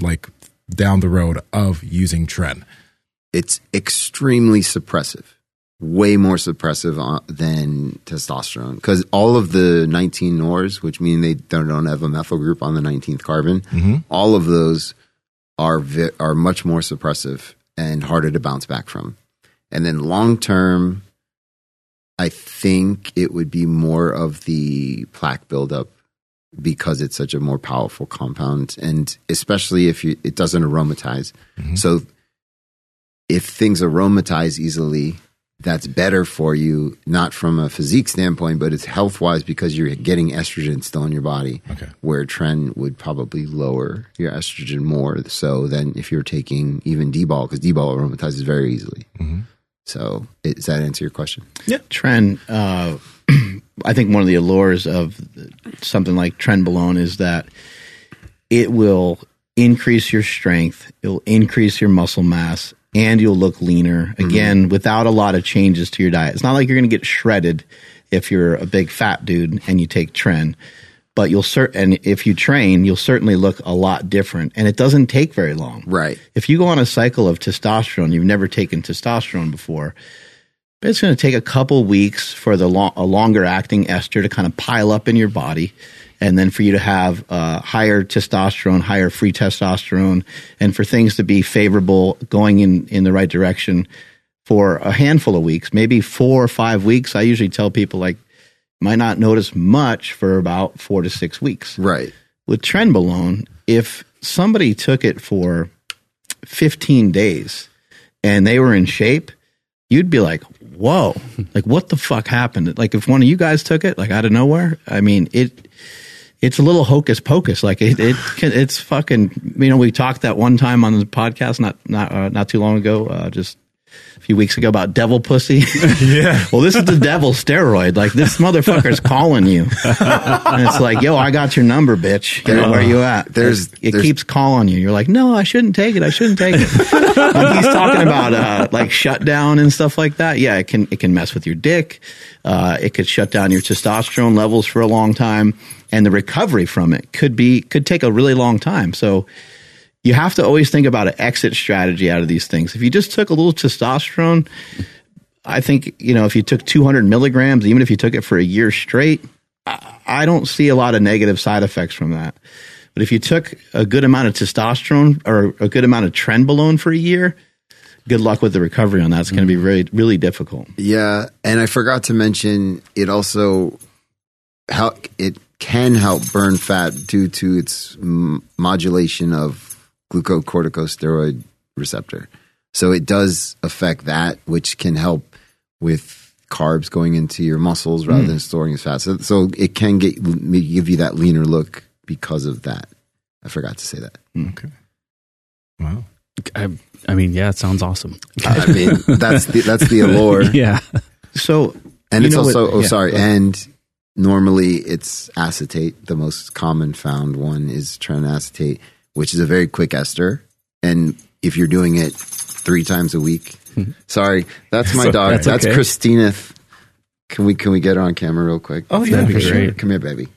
like down the road of using trend?
It's extremely suppressive, way more suppressive uh, than testosterone. Because all of the 19 NORs, which mean they don't, have a methyl group on the 19th carbon, mm-hmm. all of those are vi- are much more suppressive and harder to bounce back from. And then long term, I think it would be more of the plaque buildup because it's such a more powerful compound, and especially if you, it doesn't aromatize. Mm-hmm. So if things aromatize easily, that's better for you, not from a physique standpoint, but it's health wise because you're getting estrogen still in your body.
Okay.
Where Tren would probably lower your estrogen more so than if you're taking even D-ball, because D-ball aromatizes very easily. So, it, does that answer your question?
Tren, uh, I think one of the allures of something like Trenbolone is that it will increase your strength, it will increase your muscle mass, and you'll look leaner mm-hmm. again without a lot of changes to your diet. It's not like you're going to get shredded if you're a big fat dude and you take Tren. But you'll cert and if you train, you'll certainly look a lot different, and it doesn't take very long.
Right.
If you go on a cycle of testosterone, you've never taken testosterone before, But it's going to take a couple weeks for the long, a longer acting ester to kind of pile up in your body, and then for you to have uh, higher testosterone, higher free testosterone, and for things to be favorable going in in the right direction for a handful of weeks, maybe four or five weeks. I usually tell people like might not notice much for about four to six weeks
Right.
with trenbolone, if somebody took it for 15 days and they were in shape, you'd be like, whoa, like what the fuck happened? Like if one of you guys took it, like out of nowhere, I mean, it, it's a little hocus pocus. Like it, it can, it's fucking, you know, we talked that one time on the podcast, not, not, uh, not too long ago, uh, just a few weeks ago about devil pussy.
Yeah.
well, this is the devil steroid. Like this motherfucker's calling you. and it's like, yo, I got your number, bitch. You know, where you at?
There's-
it
there's-
keeps calling you. You're like, no, I shouldn't take it. I shouldn't take it. when he's talking about uh, like shutdown and stuff like that, yeah, it can it can mess with your dick. Uh, it could shut down your testosterone levels for a long time, and the recovery from it could be could take a really long time. So you have to always think about an exit strategy out of these things. If you just took a little testosterone, I think, you know, if you took 200 milligrams, even if you took it for a year straight, I, I don't see a lot of negative side effects from that. But if you took a good amount of testosterone or a good amount of trenbolone for a year, good luck with the recovery on that. It's going to be mm-hmm. really, really difficult.
Yeah, and I forgot to mention it also how it can help burn fat due to its modulation of glucocorticosteroid receptor. So it does affect that, which can help with carbs going into your muscles rather hmm. than storing as fat. So, so it can get give you that leaner look because of that. I forgot to say that.
Hmm, okay. Wow.
I, I mean, yeah, it sounds awesome.
I mean, that's the, that's the allure.
yeah.
So,
And it's
know what-
also, oh,
yeah,
sorry. And normally it's acetate. The most common found one is trinacetate, which is a very quick ester. And if you're doing it three times a week, sorry, that's my
So-
dog.
that's
That's,
okay.
Christina. Can we can we get her on camera real quick?
Oh, yeah,
That'd be
for sure.
great.
Come here, baby.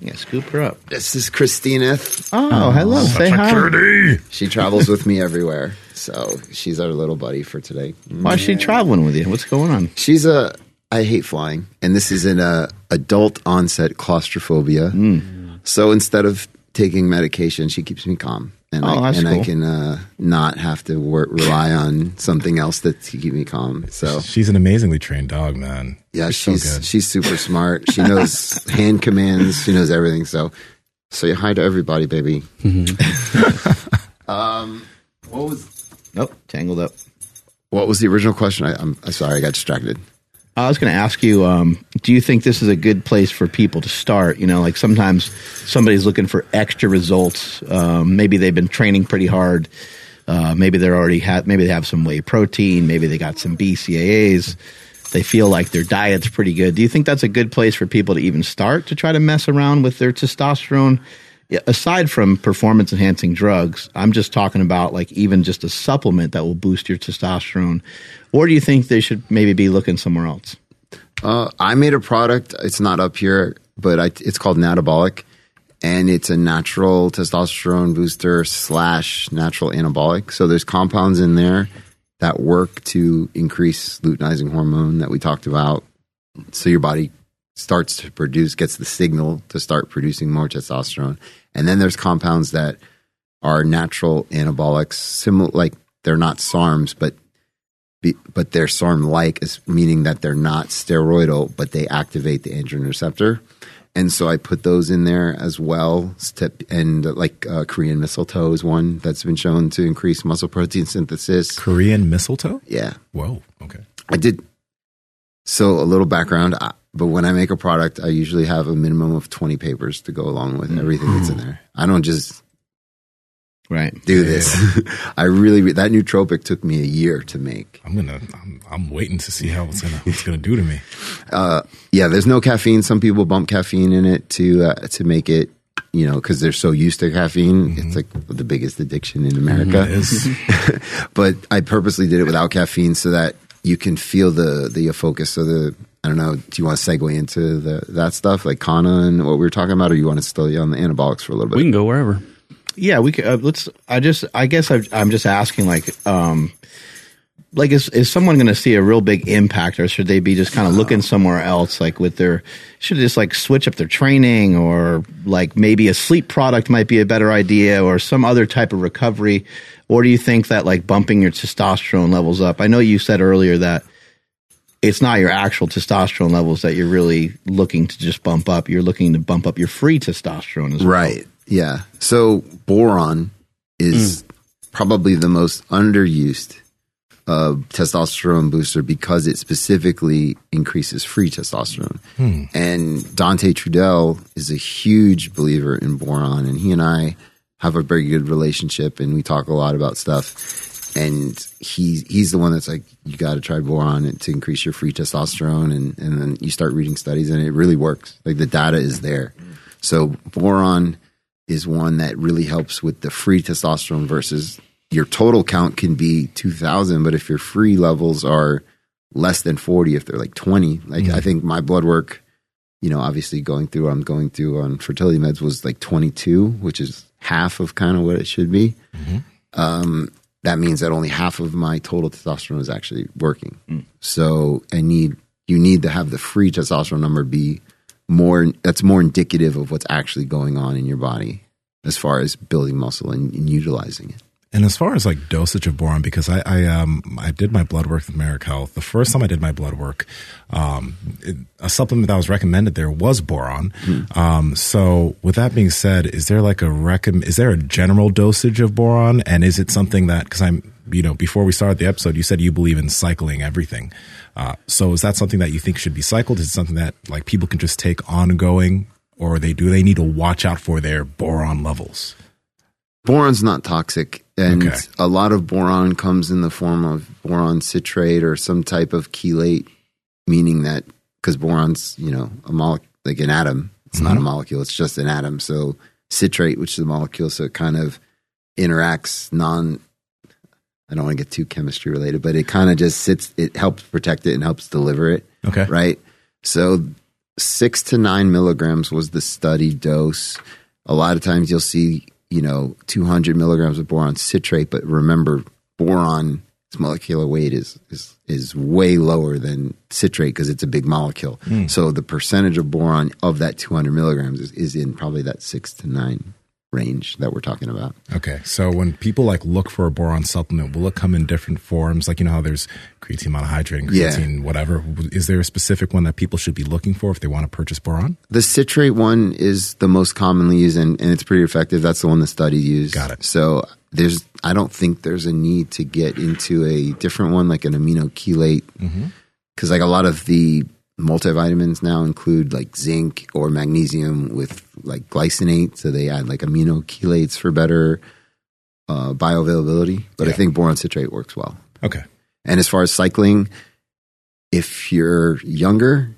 Yeah, scoop her up.
This is Christina.
Oh, hello. Say hi.
She travels with me everywhere, so she's our little buddy for today.
Why is she traveling with you? What's going on?
She's a. I hate flying, and this is an uh, adult onset claustrophobia. So instead of taking medication, she keeps me calm, and
Oh,
I
that's
and I can uh, not have to wor- rely on something else that to keep me calm. So
She's an amazingly trained dog, man.
yeah,
so
she's
good.
she's super smart. She knows hand commands. She knows everything. So say hi to everybody, baby. um, what was
Nope, tangled up.
what was the original question? I, I'm, I'm sorry, I got distracted.
I was going to ask you, um, do you think this is a good place for people to start? You know, like sometimes somebody's looking for extra results. Um, maybe they've been training pretty hard. Uh, maybe they're already had, maybe they have some whey protein. Maybe they got some BCAAs. They feel like their diet's pretty good. Do you think that's a good place for people to even start to try to mess around with their testosterone? Aside from performance enhancing drugs, I'm just talking about like even just a supplement that will boost your testosterone. Or do you think they should maybe be looking somewhere else?
Uh, I made a product. It's not up here, but I, it's called Natabolic, and it's a natural testosterone booster slash natural anabolic. So there's compounds in there that work to increase luteinizing hormone that we talked about. So your body starts to produce, gets the signal to start producing more testosterone. And then there's compounds that are natural anabolics, similar like they're not SARMs, but be, but they're SARM like, meaning that they're not steroidal, but they activate the androgen receptor. And so I put those in there as well. And like uh, Korean mistletoe is one that's been shown to increase muscle protein synthesis.
Korean mistletoe?
Yeah,
Whoa. Okay.
I did. So a little background, I, but when I make a product, I usually have a minimum of 20 papers to go along with mm. everything that's in there. I don't just
Right.
do this. I really, that nootropic took me a year to make.
I'm gonna. I'm, I'm waiting to see how it's gonna. What's gonna do to me?
Uh, yeah, there's no caffeine. Some people bump caffeine in it to uh, to make it, you know, because they're so used to caffeine. Mm-hmm. It's like the biggest addiction in America. Mm-hmm.
It is.
but I purposely did it without caffeine so that you can feel the the focus. So the I don't know. Do you want to segue into the that stuff like Kana and what we were talking about, or you want to stay on the anabolics for a little bit?
We can go wherever.
Yeah, we could. Uh, let's. I just. I guess I, I'm just asking, like, um, like is is someone going to see a real big impact, or should they be just kind of looking somewhere else, like with their? Should they just like switch up their training, or like maybe a sleep product might be a better idea, or some other type of recovery, or do you think that like bumping your testosterone levels up? I know you said earlier that it's not your actual testosterone levels that you're really looking to just bump up. You're looking to bump up your free testosterone as well.
Right. Yeah. So boron is probably the most underused uh, testosterone booster because it specifically increases free testosterone. And Dante Trudell is a huge believer in boron, and he and I have a very good relationship, and we talk a lot about stuff. And he he's the one that's like, you got to try boron to increase your free testosterone, and and then you start reading studies, and it really works. Like the data is there. So boron is one that really helps with the free testosterone versus your total count can be 2000 but if your free levels are less than 40 if they're like 20 like i think my blood work you know, obviously going through what I'm going through on fertility meds was like 22, which is half of kind of what it should be. Um, that means that only half of my total testosterone is actually working. Mm. So I need you need to have the free testosterone number be more that's more indicative of what's actually going on in your body as far as building muscle and, and utilizing it.
And as far as like dosage of boron, because I, I um I did my blood work with Merrick Health. The first time I did my blood work, um, it, a supplement that was recommended there was boron. Um, so with that being said, is there like a recommend? Is there a general dosage of boron? And is it something that because I'm you know before we started the episode, you said you believe in cycling everything. Uh, so is that something that you think should be cycled? Is it something that like people can just take ongoing, or they do they need to watch out for their boron levels?
Boron's not toxic, and
Okay.
a lot of boron comes in the form of boron citrate or some type of chelate, meaning that because boron's you know a molecule like an atom, it's not a mm-hmm. molecule, it's just an atom. So citrate, which is a molecule, so it kind of interacts non. I don't want to get too chemistry related, but it kind of just sits. It helps protect it and helps deliver it.
Okay.
Right. So six to nine milligrams was the study dose. A lot of times you'll see, you know, 200 milligrams of boron citrate, but remember, boron, its molecular weight is is is way lower than citrate because it's a big molecule. Hmm. So the percentage of boron of that 200 milligrams is, is in probably that six to nine range that we're talking about.
Okay, so when people like look for a boron supplement, will it come in different forms? Like you know how there's creatine monohydrate and
Yeah.
creatine whatever. Is there a specific one that people should be looking for if they want to purchase boron?
The citrate one is the most commonly used and, and it's pretty effective. That's the one the study used.
Got it.
So there's, I don't think there's a need to get into a different one like an amino chelate. Mm-hmm. Cause like a lot of the multivitamins now include like zinc or magnesium with like glycinate. So they add like amino chelates for better uh, bioavailability. But I think boron citrate works well.
Okay,
And as far as cycling, if you're younger,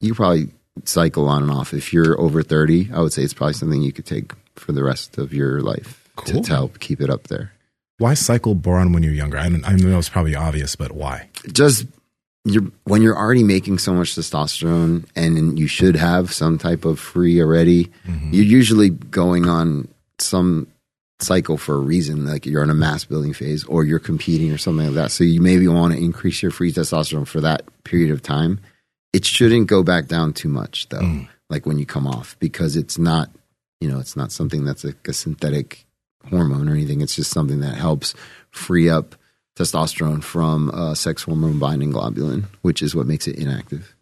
you probably cycle on and off. If you're over 30, I would say it's probably something you could take for the rest of your life to,
Cool.
to help keep it up there.
why cycle boron when you're younger? I, I know it's probably obvious, but why?
Just you're when you're already making so much testosterone and you should have some type of free already, mm-hmm. you're usually going on some cycle for a reason, like you're in a mass building phase or you're competing or something like that. So you maybe want to increase your free testosterone for that period of time. It shouldn't go back down too much though, mm. like when you come off, because it's not, you know, it's not something that's like a synthetic hormone or anything. It's just something that helps free up testosterone from uh, sex hormone binding globulin, which is what makes it inactive.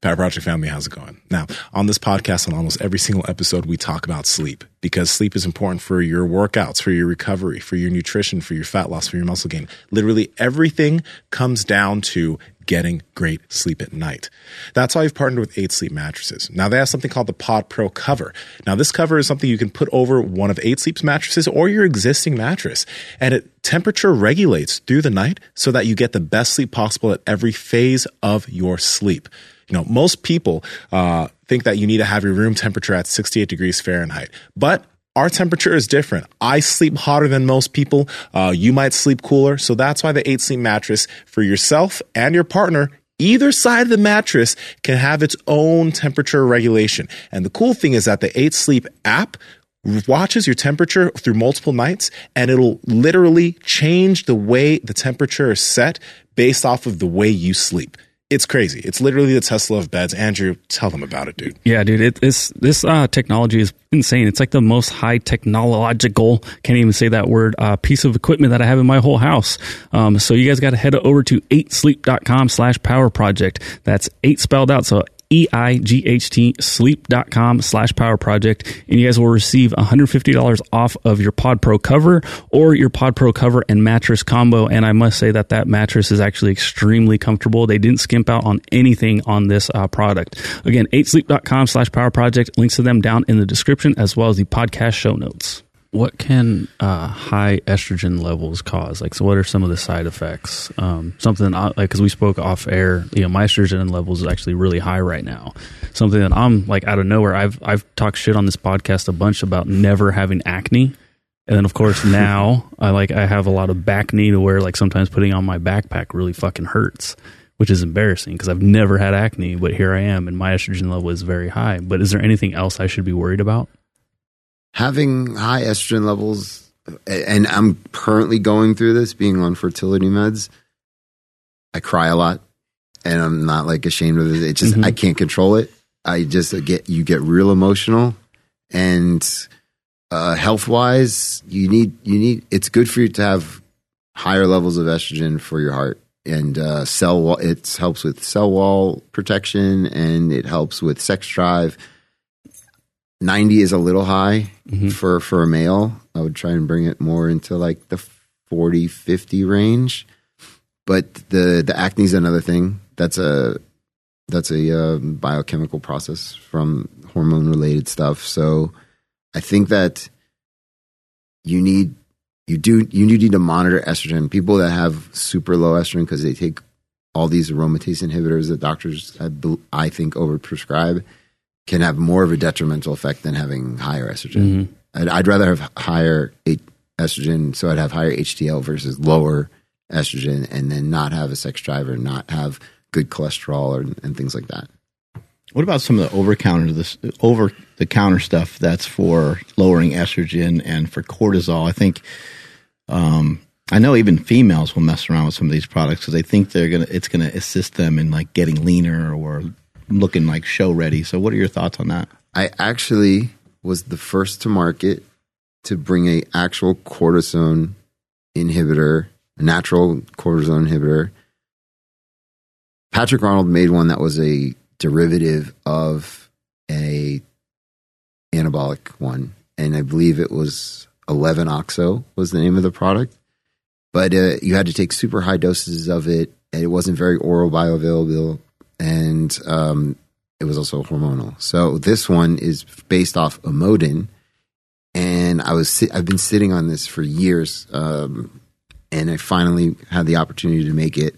Power Project family, how's it going? Now, on this podcast, on almost every single episode, we talk about sleep because sleep is important for your workouts, for your recovery, for your nutrition, for your fat loss, for your muscle gain. Literally everything comes down to getting great sleep at night. That's why I've partnered with 8 Sleep mattresses. Now, they have something called the Pod Pro cover. Now, this cover is something you can put over one of 8 Sleep's mattresses or your existing mattress, and it temperature regulates through the night so that you get the best sleep possible at every phase of your sleep. You know, most people uh, think that you need to have your room temperature at 68 degrees Fahrenheit, but our temperature is different. I sleep hotter than most people. Uh, you might sleep cooler. So that's why the 8 Sleep mattress for yourself and your partner, either side of the mattress, can have its own temperature regulation. And the cool thing is that the 8 Sleep app watches your temperature through multiple nights and it'll literally change the way the temperature is set based off of the way you sleep. It's crazy. It's literally the Tesla of beds. Andrew, tell them about it, dude.
Yeah, dude, it, this this uh, technology is insane. It's like the most high technological, can't even say that word, uh, piece of equipment that I have in my whole house. Um, so you guys got to head over to 8sleep.com slash power project. That's 8 spelled out. So E-I-G-H-T sleep.com slash power project. And you guys will receive $150 off of your Pod Pro cover or your Pod Pro cover and mattress combo. And I must say that that mattress is actually extremely comfortable. They didn't skimp out on anything on this uh, product. Again, 8sleep.com slash power project. Links to them down in the description as well as the podcast show notes. What can uh, high estrogen levels cause? Like, so what are some of the side effects? Um, something I, like because we spoke off air, you know, my estrogen levels is actually really high right now. Something that I'm like out of nowhere. I've I've talked shit on this podcast a bunch about never having acne, and then of course now I like I have a lot of back knee to where like sometimes putting on my backpack really fucking hurts. which is embarrassing because I've never had acne, but here I am and my estrogen level is very high. But is there anything else I should be worried about?
Having high estrogen levels, and I'm currently going through this being on fertility meds. I cry a lot and I'm not like ashamed of it. It's just,
Mhm.
I can't control it. I just get, you get real emotional and, uh, health wise, you need, you need, it's good for you to have higher levels of estrogen for your heart and, uh, cell wall, it helps with cell wall protection and it helps with sex drive. 90 is a little high
Mhm.
for, for a male. I would try and bring it more into like the 40, 50 range but the the acne is another thing. That's a that's a uh, biochemical process from hormone related stuff. So I think that you need you do you need to monitor estrogen. People that have super low estrogen because they take all these aromatase inhibitors that doctors I, I think overprescribe can have more of a detrimental effect than having higher estrogen.
Mhm.
I'd, I'd rather have higher estrogen, so I'd have higher HDL versus lower estrogen, and then not have a sex drive or not have good cholesterol or, and things like that.
What about some of the over counter this over the counter stuff that's for lowering estrogen and for cortisol? I think um, I know even females will mess around with some of these products because they think they're gonna it's gonna assist them in like getting leaner or looking like show ready. So, what are your thoughts on that?
I actually was the first to market to bring a actual cortisone inhibitor, a natural cortisone inhibitor. Patrick Arnold made one that was a derivative of a anabolic one, and I believe it was 11 oxo was the name of the product. But uh, you had to take super high doses of it, and it wasn't very oral bioavailable, and um, it was also hormonal. So this one is based off Amodin, and I was sit- I've been sitting on this for years, um, and I finally had the opportunity to make it.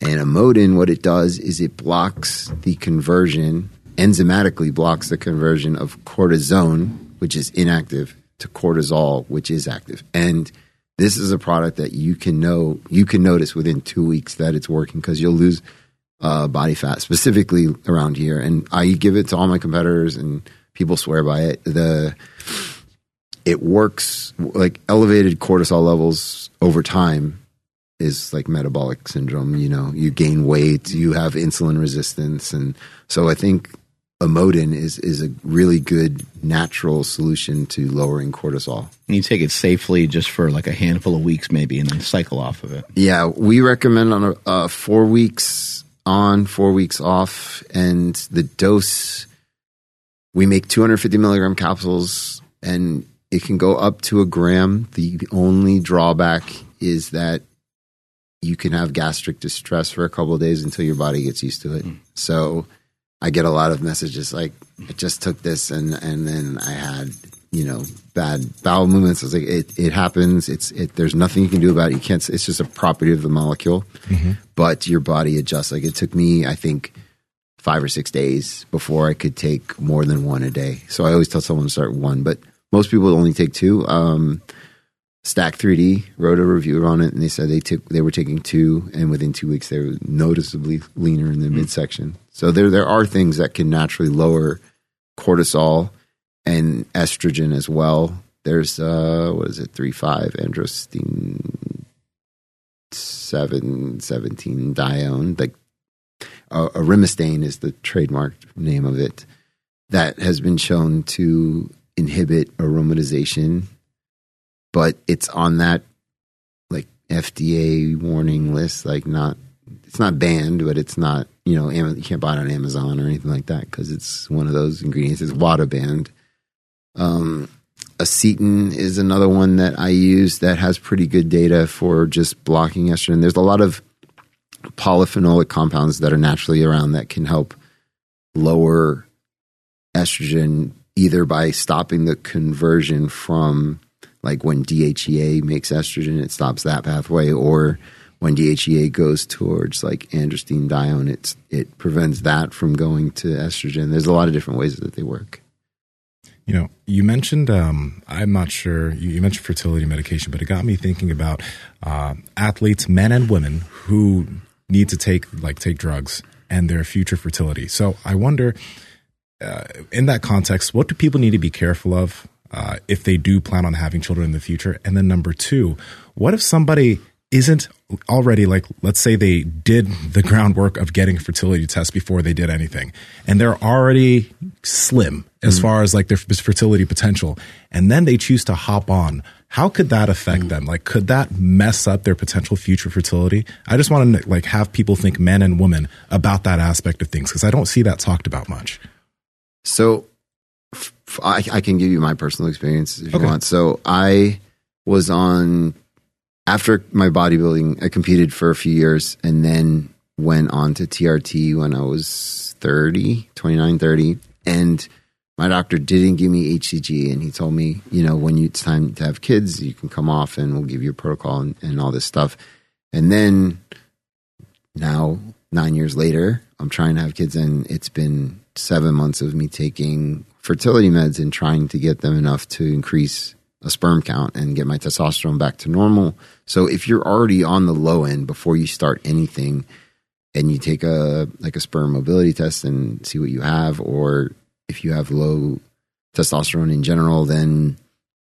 And Amodin, what it does is it blocks the conversion, enzymatically blocks the conversion of cortisone, which is inactive, to cortisol, which is active. And this is a product that you can know you can notice within two weeks that it's working because you'll lose uh, body fat specifically around here. And I give it to all my competitors, and people swear by it. The it works like elevated cortisol levels over time is like metabolic syndrome. You know, you gain weight, you have insulin resistance, and so I think Amodin is is a really good natural solution to lowering cortisol.
And you take it safely just for like a handful of weeks, maybe, and then cycle off of it.
Yeah, we recommend on a uh, four weeks on, four weeks off, and the dose. We make 250 milligram capsules, and it can go up to a gram. The only drawback is that you can have gastric distress for a couple of days until your body gets used to it. Hmm. So I get a lot of messages like, I just took this and, and then I had, you know, bad bowel movements. I was like, it, it happens. It's, it, there's nothing you can do about it. You can't, it's just a property of the molecule, but your body adjusts. Like it took me, I think, five or six days before I could take more than one a day. So I always tell someone to start one, but most people only take two. Um, Stack 3D wrote a review on it, and they said they took they were taking two, and within two weeks they were noticeably leaner in the midsection. So there there are things that can naturally lower cortisol and estrogen as well. There's uh what is it three five androstenedione seven seventeen dione like uh, arimistane is the trademark name of it that has been shown to inhibit aromatization but it's on that like FDA warning list. Like not, it's not banned, but it's not. You know, you can't buy it on Amazon or anything like that because it's one of those ingredients. It's WADA banned. Um, acetin is another one that I use that has pretty good data for just blocking estrogen. There's a lot of polyphenolic compounds that are naturally around that can help lower estrogen either by stopping the conversion from like when DHEA makes estrogen, it stops that pathway, or when DHEA goes towards like androstenedione, it's it prevents that from going to estrogen. There's a lot of different ways that they work.
You know, you mentioned, um, I'm not sure, you, you mentioned fertility medication, but it got me thinking about uh, athletes, men and women, who need to take like take drugs and their future fertility. So I wonder, uh, in that context, what do people need to be careful of uh, if they do plan on having children in the future? And then number two, what if somebody isn't already like let's say they did the groundwork of getting a fertility test before they did anything. And they're already slim as mm. far as like their fertility potential. And then they choose to hop on. How could that affect mm. them? Like could that mess up their potential future fertility? I just want to like have people think men and women about that aspect of things because i don't see that talked about much.
So I, I can give you my personal experience if you want. So I was on after my bodybuilding. I competed for a few years and then went on to TRT when I was 30, 29, 30. And my doctor didn't give me HCG and he told me, you know, when you, it's time to have kids, you can come off and we'll give you a protocol and, and all this stuff. And then now, nine years later, I'm trying to have kids, and it's been seven months of me taking fertility meds and trying to get them enough to increase a sperm count and get my testosterone back to normal. So if you're already on the low end before you start anything, and you take a like a sperm mobility test and see what you have, or if you have low testosterone in general, then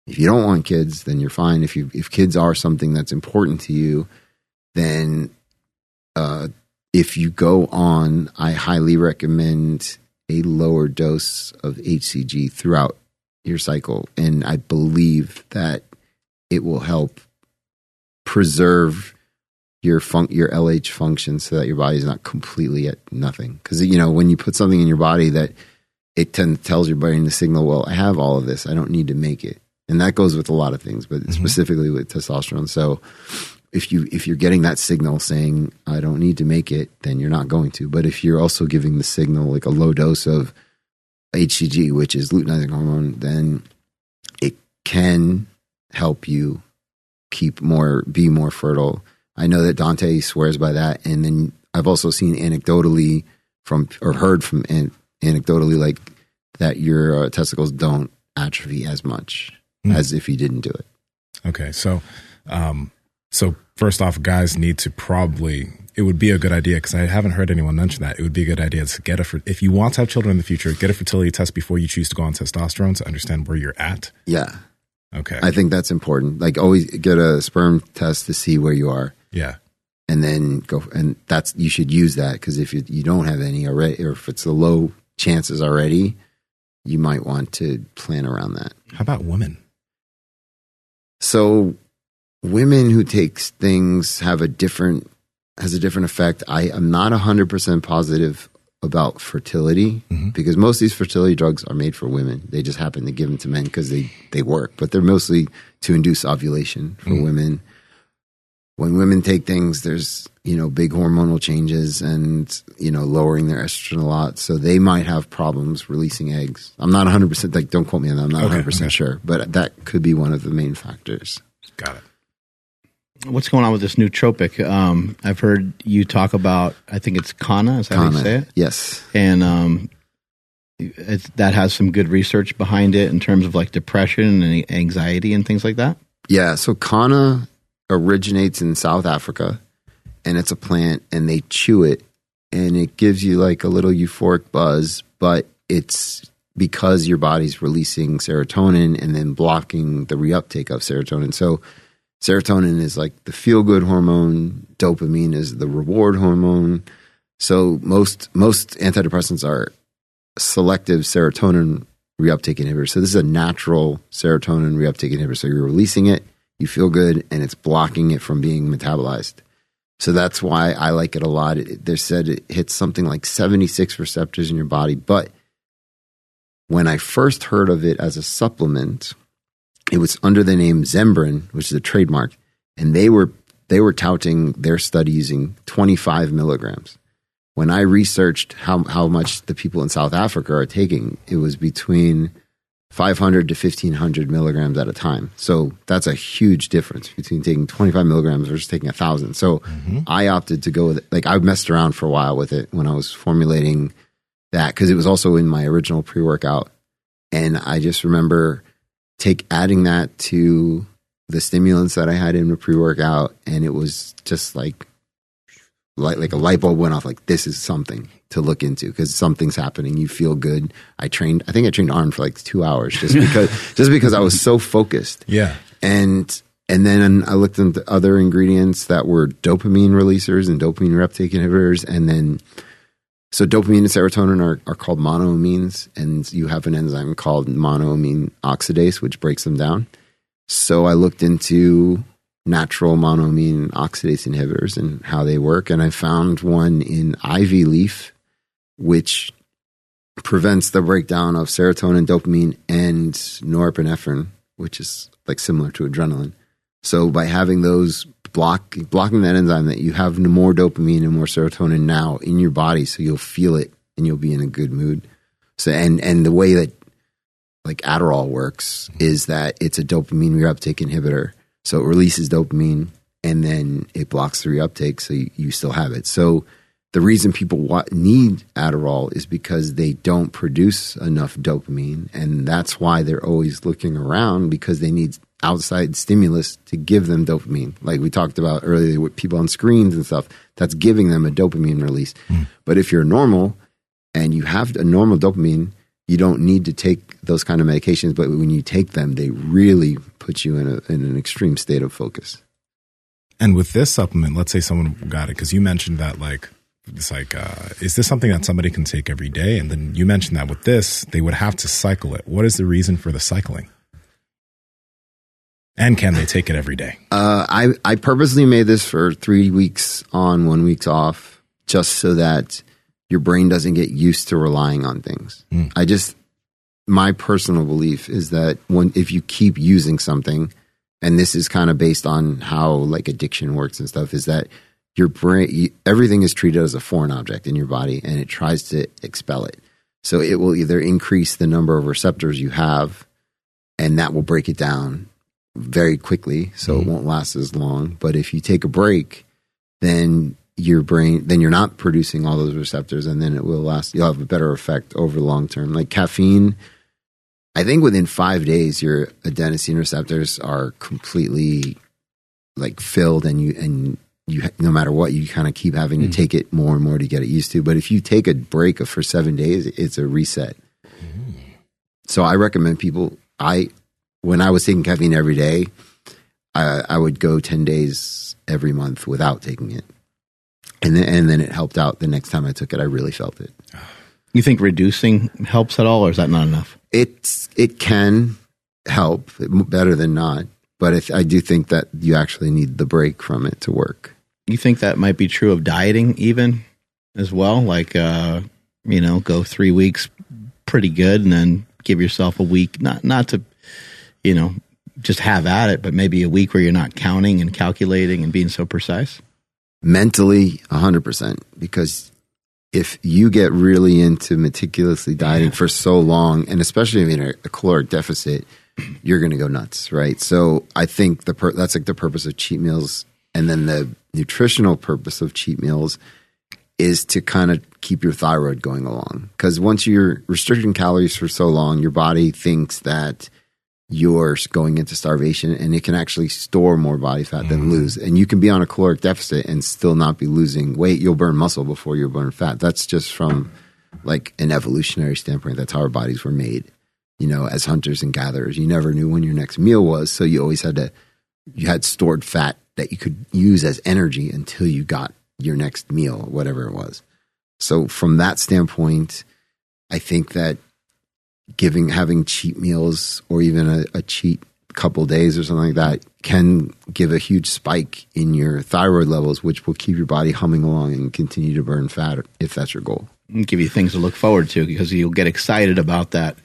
if you don't want kids, then you're fine. If you if kids are something that's important to you, then uh, if you go on, I highly recommend a lower dose of HCG throughout your cycle, and I believe that it will help preserve your fun- your LH function so that your body is not completely at nothing. Because you know when you put something in your body that it tend, tells your brain the signal, well, I have all of this, I don't need to make it, and that goes with a lot of things, but mm-hmm. specifically with testosterone. So if you if you're getting that signal saying I don't need to make it, then you're not going to. But if you're also giving the signal like a low dose of HCG, which is luteinizing hormone, then it can help you keep more be more fertile. I know that Dante swears by that, and then I've also seen anecdotally from or heard from an, anecdotally like that your uh, testicles don't atrophy as much
Mm.
as if you didn't do it.
Okay, so um, so first off, guys need to probably. It would be a good idea because I haven't heard anyone mention that. It would be a good idea to get a if you want to have children in the future, get a fertility test before you choose to go on testosterone to understand where you're at.
Yeah,
Okay,
I think that's important. Like always get a sperm test to see where you are.
yeah,
and then go and that's you should use that because if you, you don't have any already or if it's a low chances already you might want to plan around that
how about women?
so women who take things have a different has a different effect i am not 100% positive about fertility
Mhm.
because most of these fertility drugs are made for women they just happen to give them to men because they they work but they're mostly to induce ovulation for
Mhm.
women when women take things, there's you know big hormonal changes and you know lowering their estrogen a lot, so they might have problems releasing eggs. I'm not 100 percent like don't quote me on that. I'm not
Okay,
100 percent
okay.
sure, but that could be one of the main factors.
Got it.
What's going on with this nootropic? Um, I've heard you talk about. I think it's Kana. Is that how you say it?
Yes,
And um, it's, that has some good research behind it in terms of like depression and anxiety and things like that.
yeah. So Kana originates in South Africa, and it's a plant, and they chew it, and it gives you like a little euphoric buzz, but it's because your body's releasing serotonin and then blocking the reuptake of serotonin. So serotonin is like the feel good hormone, dopamine is the reward hormone. So most most antidepressants are selective serotonin reuptake inhibitors. So this is a natural serotonin reuptake inhibitor. So you're releasing it, you feel good, and it's blocking it from being metabolized. So that's why I like it a lot. They said it hits something like 76 receptors in your body. But when I first heard of it as a supplement, it was under the name Zembrin, which is a trademark, and they were they were touting their study using 25 milligrams. When I researched how how much the people in South Africa are taking, it was between 500 to 1500 milligrams at a time. So that's a huge difference between taking 25 milligrams versus taking a thousand. So mm-hmm. I opted to go with it. Like I messed around for a while with it when I was formulating that because it was also in my original pre workout. And I just remember take adding that to the stimulants that I had in the pre workout, and it was just like like like a light bulb went off. Like this is something to look into because something's happening. You feel good. I trained. I think I trained Arn for like two hours just because just because I was so focused.
Yeah.
And and then I looked into other ingredients that were dopamine releasers and dopamine reuptake inhibitors, and then so dopamine and serotonin are, are called monoamines, and you have an enzyme called monoamine oxidase, which breaks them down. So I looked into natural monoamine oxidase inhibitors and how they work, and I found one in ivy leaf, which prevents the breakdown of serotonin, dopamine, and norepinephrine, which is like similar to adrenaline. So by having those block blocking that enzyme, that you have more dopamine and more serotonin now in your body, so you'll feel it and you'll be in a good mood. So and and the way that like Adderall works is that it's a dopamine reuptake inhibitor. So it releases dopamine and then it blocks the reuptake, so you, you still have it. So the reason people need Adderall is because they don't produce enough dopamine, and that's why they're always looking around because they need outside stimulus to give them dopamine. Like we talked about earlier with people on screens and stuff, that's giving them a dopamine release. But if you're normal and you have a normal dopamine, you don't need to take those kind of medications. But when you take them, they really put you in, a, in an extreme state of focus.
And with this supplement, let's say someone got it because you mentioned that like it's like uh, is this something that somebody can take every day? And then you mentioned that with this, they would have to cycle it. What is the reason for the cycling? And can they take it every day?
Uh, I I purposely made this for three weeks on, one week off, just so that your brain doesn't get used to relying on things. I just my personal belief is that when if you keep using something, and this is kind of based on how like addiction works and stuff, is that your brain you, everything is treated as a foreign object in your body, and it tries to expel it. So it will either increase the number of receptors you have, and that will break it down very quickly, so it mm-hmm. won't last as long. But if you take a break, then your brain, then you're not producing all those receptors, and then it will last. You'll have a better effect over the long term. Like caffeine, I think within five days, your adenosine receptors are completely like filled, and you and you no matter what, you kind of keep having to mm-hmm. take it more and more to get it used to. But if you take a break for seven days, it's a reset. Mm-hmm. So I recommend people. I when I was taking caffeine every day, I, I would go ten days every month without taking it, and then and then it helped out. The next time I took it, I really felt it.
You think reducing helps at all, or is that not enough?
It's it can help better than not, but if, I do think that you actually need the break from it to work.
You think that might be true of dieting, even as well? Like, uh, you know, go three weeks pretty good, and then give yourself a week, not not to, you know, just have at it, but maybe a week where you're not counting and calculating and being so precise.
mentally 100% because if you get really into meticulously dieting for so long and especially if you're in a, caloric deficit you're going to go nuts right? So i think the per- that's like the purpose of cheat meals and then the nutritional purpose of cheat meals is to kind of keep your thyroid going along. Because once you're restricting calories for so long your body thinks that you're going into starvation and it can actually store more body fat than mm-hmm. lose. And you can be on a caloric deficit and still not be losing weight. You'll burn muscle before you burn fat. That's just from like an evolutionary standpoint. That's how our bodies were made. You know, as hunters and gatherers, you never knew when your next meal was. So you always had to, you had stored fat that you could use as energy until you got your next meal, whatever it was. So from that standpoint, I think that giving having cheat meals or even a, a cheat couple days or something like that can give a huge spike in your thyroid levels, which will keep your body humming along and continue to burn fat if that's your goal.
And give you things to look forward to because you'll get excited about that,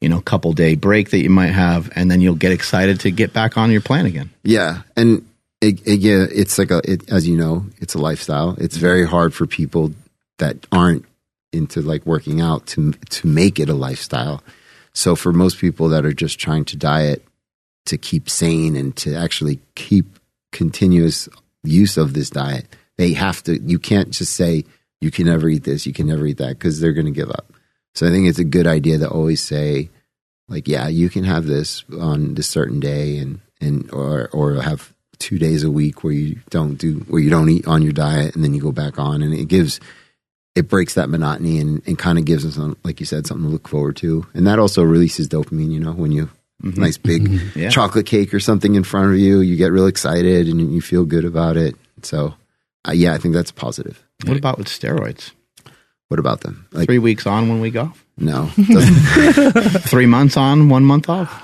you know, couple day break that you might have, and then you'll get excited to get back on your plan again.
Yeah, and it, it, yeah, it's like a it, as you know, it's a lifestyle. It's very hard for people that aren't into like working out to to make it a lifestyle. So for most people that are just trying to diet to keep sane and to actually keep continuous use of this diet, they have to. You can't just say you can never eat this, you can never eat that, because they're going to give up. So I think it's a good idea to always say, like, yeah, you can have this on this certain day, and and or or have two days a week where you don't do where you don't eat on your diet and then you go back on and it gives it breaks that monotony and, and kind of gives us some, like you said something to look forward to and that also releases dopamine you know when you mm-hmm. nice big mm-hmm.
Yeah.
chocolate cake or something in front of you you get real excited and you, you feel good about it so uh, yeah i think that's positive
What about with steroids?
what about them like
Three weeks on, one week off.
no
Three months on, one month off.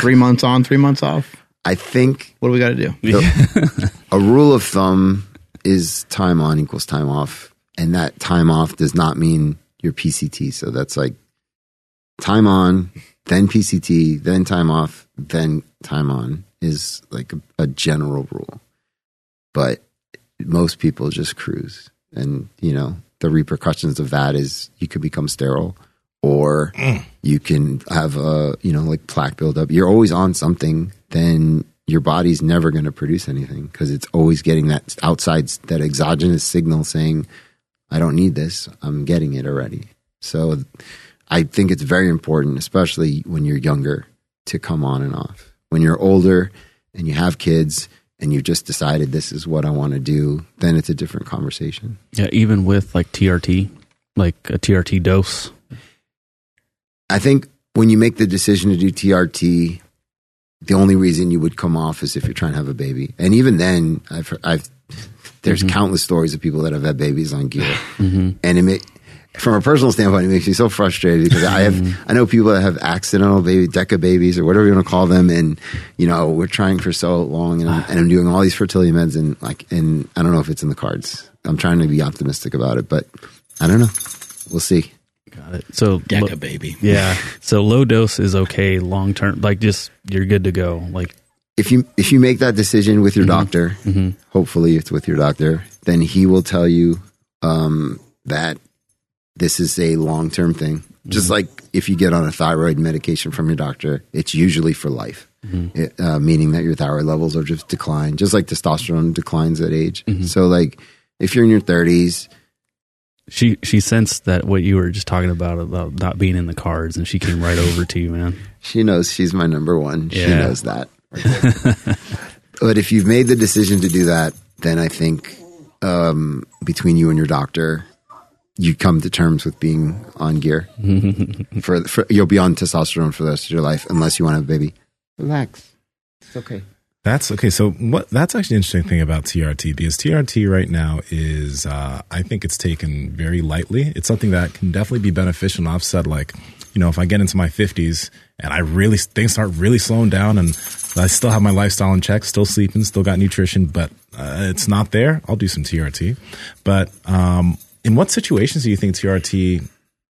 Three months on, three months off.
i think
What do we got to do?
the- a rule of thumb is time on equals time off, and that time off does not mean your PCT. So that's like time on, then PCT, then time off, then time on is like a, a general rule. But most people just cruise, and you know the repercussions of that is you could become sterile. Or mm. you can have a, you know, like plaque buildup. You're always on something, then your body's never going to produce anything because it's always getting that outside, that exogenous signal saying, I don't need this. I'm getting it already. So I think it's very important, especially when you're younger, to come on and off. When you're older and you have kids and you've just decided this is what I want to do, then it's a different conversation.
Yeah, even with like TRT, like a TRT dose.
I think when you make the decision to do TRT, the only reason you would come off is if you're trying to have a baby. And even then, I've, I've there's mm-hmm. countless stories of people that have had babies on gear, mm-hmm. and it may, from a personal standpoint, it makes me so frustrated because I have mm-hmm. I know people that have accidental baby deca babies or whatever you want to call them, and you know we're trying for so long, and I'm, and I'm doing all these fertility meds, and like, and I don't know if it's in the cards. I'm trying to be optimistic about it, but I don't know. We'll see.
Got it. So
Deca,
lo-
baby.
yeah. So low dose is okay long term. Like just you're good to go. Like
if you if you make that decision with your mm-hmm. doctor, mm-hmm. hopefully it's with your doctor, then he will tell you um, that this is a long term thing. Just mm-hmm. like if you get on a thyroid medication from your doctor, it's usually for life, it, uh, meaning that your thyroid levels are just decline, just like testosterone declines at age. So, like if you're in your 30s,
she she sensed that what you were just talking about about not being in the cards, and she came right over to you, man.
She knows she's my number one. She knows that. but if you've made the decision to do that, then I think um, between you and your doctor, you come to terms with being on gear. for, for you'll be on testosterone for the rest of your life, unless you want to have a baby. Relax. It's okay.
That's okay. So what? That's actually an interesting thing about TRT because TRT right now is, uh, I think it's taken very lightly. It's something that can definitely be beneficial. And I've said like, you know, if I get into my fifties and I really things start really slowing down and I still have my lifestyle in check, still sleeping, still got nutrition, but uh, it's not there. I'll do some TRT. But um, in what situations do you think TRT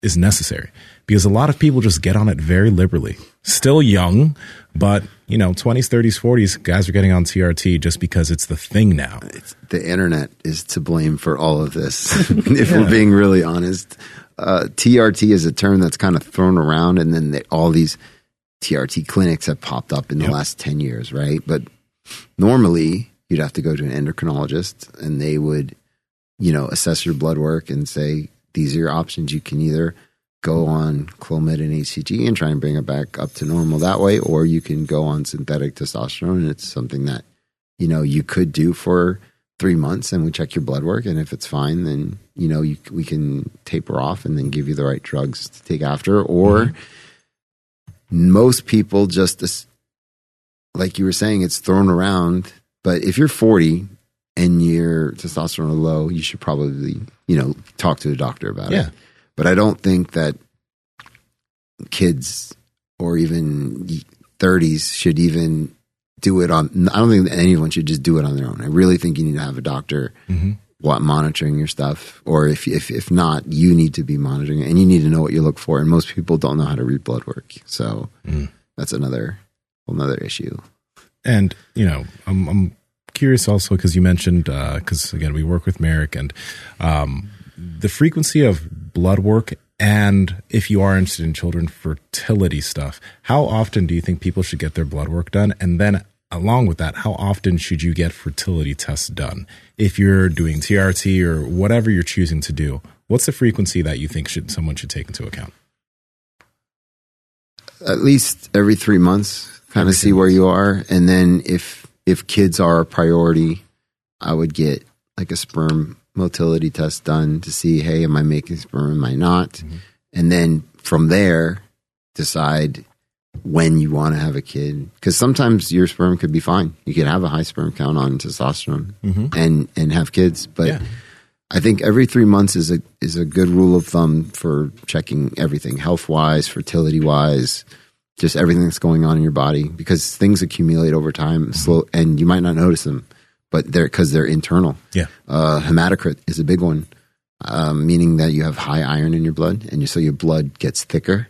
is necessary because a lot of people just get on it very liberally. Still young, but you know, 20s, 30s, 40s, guys are getting on TRT just because it's the thing now.
It's, the internet is to blame for all of this. if we're being really honest, uh, TRT is a term that's kind of thrown around, and then they, all these TRT clinics have popped up in the
Yep.
last ten years, right? But normally, you'd have to go to an endocrinologist, and they would, you know, assess your blood work and say these are your options. You can either go on Clomid and HCG and try and bring it back up to normal that way, or you can go on synthetic testosterone, and it's something that you know you could do for three months and we check your blood work and if it's fine then you know you, we can taper off and then give you the right drugs to take after. Or mm-hmm. most people just like you were saying it's thrown around. But if you're 40 and your testosterone is low you should probably you know talk to a doctor about
Yeah.
it but i don't think that kids or even 30s should even do it on. I don't think anyone should just do it on their own. I really think you need to have a doctor
Mm-hmm.
what monitoring your stuff, or if if if not, you need to be monitoring it, and you need to know what you look for. And most people don't know how to read blood work, so
Mm.
that's another another issue.
And you know, I'm, I'm curious also because you mentioned because again we work with Marek and um, the frequency of blood work and if you are interested in children fertility stuff, how often do you think people should get their blood work done? And then along with that, how often should you get fertility tests done if you're doing TRT or whatever you're choosing to do? What's the frequency that you think should someone should take into account?
At least every three months, kind of see where you are, and then if if kids are a priority, I would get like a sperm motility test done to see, hey, am I making sperm? Am I not? Mm-hmm. And then from there, decide when you want to have a kid. Because sometimes your sperm could be fine. You could have a high sperm count on testosterone and and have kids, but.
Yeah.
I think every three months is a is a good rule of thumb for checking everything, health wise, fertility wise, just everything that's going on in your body because things accumulate over time, slow, and you might not notice them, but they're because they're internal.
Yeah.
Uh, hematocrit is a big one, um, meaning that you have high iron in your blood, and you, so your blood gets thicker,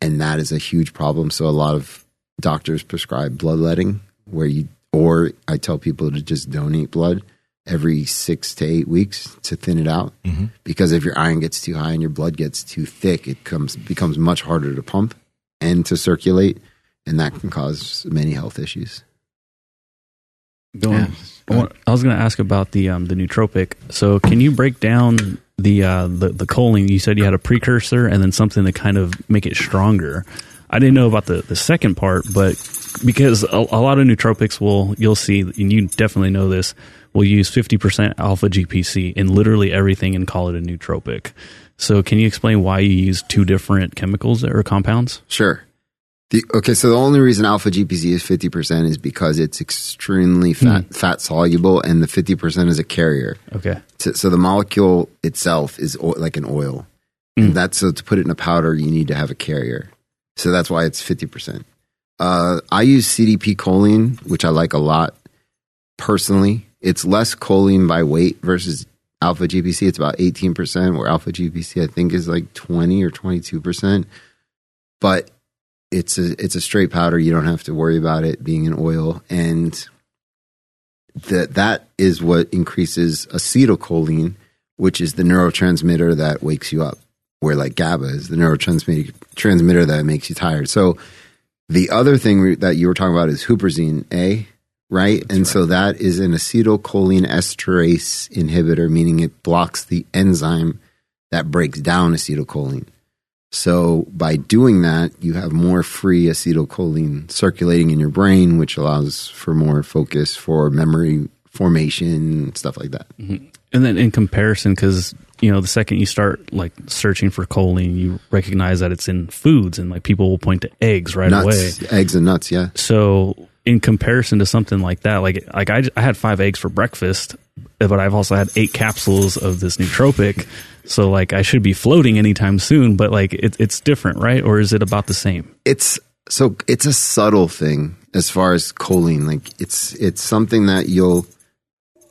and that is a huge problem. So a lot of doctors prescribe bloodletting, where you or I tell people to just donate blood every six to eight weeks to thin it out, because if your iron gets too high and your blood gets too thick, it comes becomes much harder to pump and to circulate, and that can cause many health issues.
Going,
Yeah.
I want- I was going to ask about the um, the nootropic. So, can you break down the uh, the the choline? You said you had a precursor and then something to kind of make it stronger. I didn't know about the the second part, but because a, a lot of nootropics will you'll see, and you definitely know this, will use fifty percent alpha GPC in literally everything and call it a nootropic. So, can you explain why you use two different chemicals or compounds?
Sure. The, okay, so the only reason alpha GPC is fifty percent is because it's extremely fat fat soluble, and the fifty percent is a carrier.
Okay.
So, so the molecule itself is o- like an oil,
Mm.
and that's so to put it in a powder, you need to have a carrier. So that's why it's fifty percent. Uh, I use CDP choline, which I like a lot personally. It's less choline by weight versus alpha GPC. It's about eighteen percent, where alpha GPC I think is like twenty or twenty two percent. But it's a it's a straight powder. You don't have to worry about it being an oil, and that that is what increases acetylcholine, which is the neurotransmitter that wakes you up. Where like GABA is the neurotransmitter transmitter that makes you tired. So the other thing that you were talking about is huperzine A, right? and so that is an acetylcholine esterase inhibitor, meaning it blocks the enzyme that breaks down acetylcholine. So by doing that, you have more free acetylcholine circulating in your brain, which allows for more focus for memory formation, stuff like that. Mm-hmm.
And then in comparison, because you know, the second you start like searching for choline, you recognize that it's in foods, and like people will point to eggs right away.
eggs and nuts, yeah.
So in comparison to something like that, like like I, I had five eggs for breakfast, but I've also had eight capsules of this nootropic. So like I should be floating anytime soon, but like it, it's different, right? Or is it about the same?
it's so it's a subtle thing as far as choline. Like it's it's something that you'll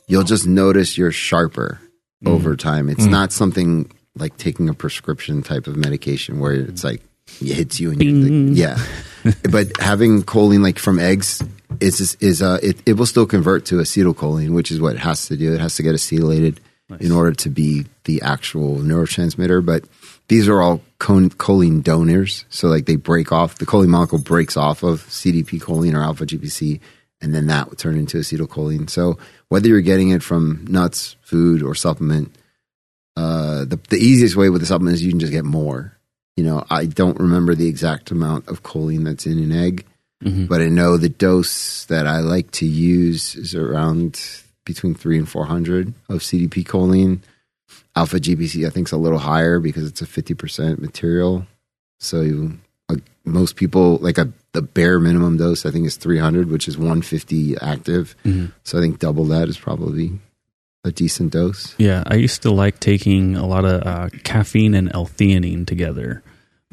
you'll just notice you're sharper over time. It's not something like taking a prescription type of medication where it's like it hits you and like, yeah. But having choline like from eggs is is, is uh it, it will still convert to acetylcholine which is what it has to do. It has to get acetylated in order to be the actual neurotransmitter but these are all choline donors. So like they break off the choline molecule breaks off of cdp choline or alpha gpc and then that would turn into acetylcholine. So whether you're getting it from nuts food or supplement uh, the, the easiest way with the supplement is you can just get more. You know i don't remember the exact amount of choline that's in an egg but i know the dose that i like to use is around between 3 and 400 of cdp choline. Alpha gpc i think is a little higher because it's a 50% material. So you, uh, most people like a the bare minimum dose i think is 300 which is 150 active. So i think double that is probably a decent dose.
Yeah, I used to like taking a lot of uh, caffeine and L-theanine together.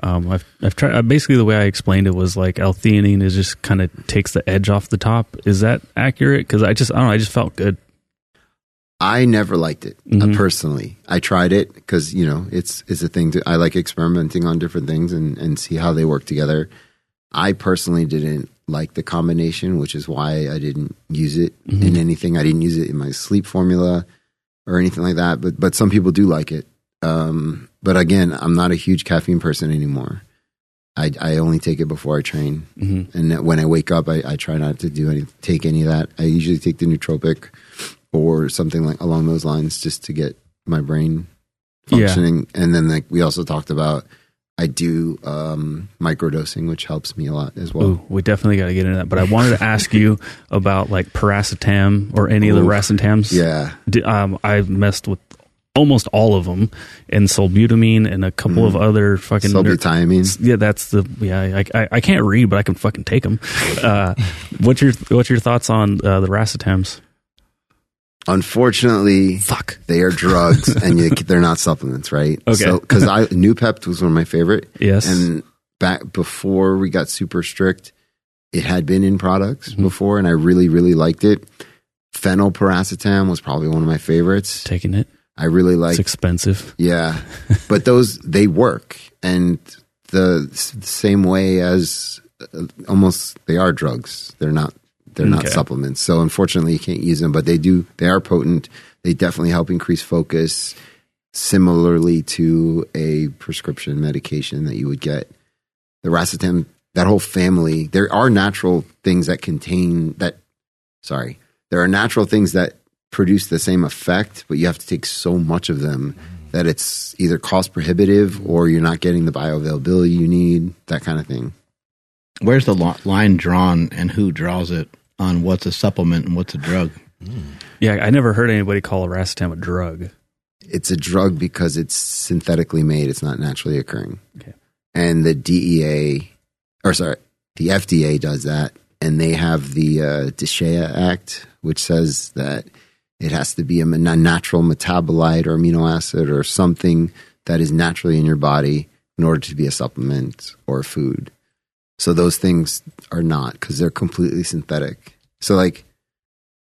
Um, I've, I've tried. Uh, basically, the way I explained it was like L-theanine is just kind of takes the edge off the top. Is that accurate? Because I just I don't know. I just felt good.
I never liked it
Mhm.
uh, personally. I tried it because you know it's it's a thing. To, I like experimenting on different things and and see how they work together. I personally didn't like the combination, which is why I didn't use it in anything. I didn't use it in my sleep formula or anything like that. But but some people do like it. Um, but again, I'm not a huge caffeine person anymore. I, I only take it before I train,
hmm
and when I wake up, I, I try not to do any take any of that. I usually take the nootropic or something like along those lines, just to get my brain
Yeah.
functioning. And then like we also talked about, I do um, microdosing, which helps me a lot as well.
Ooh, we definitely got to get into that. But I wanted to ask you about like piracetam or any of the
Ooh.
racetams.
Yeah.
Um, I messed with almost all of them, and solbutamine and a couple of other fucking.
Subutamine.
Yeah, that's the yeah. I, I I can't read, but I can fucking take them. Uh, what's your what's your thoughts on uh, the racetams?
Unfortunately,
Fuck.
they are drugs and you, they're not supplements, right?
Okay.
So, because I Noopept was one of my favorite.
Yes.
And back before we got super strict, it had been in products
Mm-hmm.
before, and I really, really liked it. Phenylpiracetam was probably one of my favorites.
Taking it.
I really
like.
It's
expensive.
Yeah, but those they work, and the, same way as uh, almost they are drugs. They're not. They're not supplements. So unfortunately, you can't use them. But they do. They are potent. They definitely help increase focus. Similarly to a prescription medication that you would get, the racetam. That whole family. There are natural things that contain that. Sorry, there are natural things that produce the same effect, but you have to take so much of them that it's either cost prohibitive or you're not getting the bioavailability you need, that kind of thing.
Where's the lo- line drawn and who draws it on what's a supplement and what's a drug?
Yeah, I never heard anybody call a racetam a drug.
It's a drug because it's synthetically made, it's not naturally occurring.
Okay.
And the DEA, or sorry, the FDA does that, and they have the uh, DSHEA Act, which says that it has to be a natural metabolite or amino acid or something that is naturally in your body in order to be a supplement or a food. So those things are not because they're completely synthetic. So like,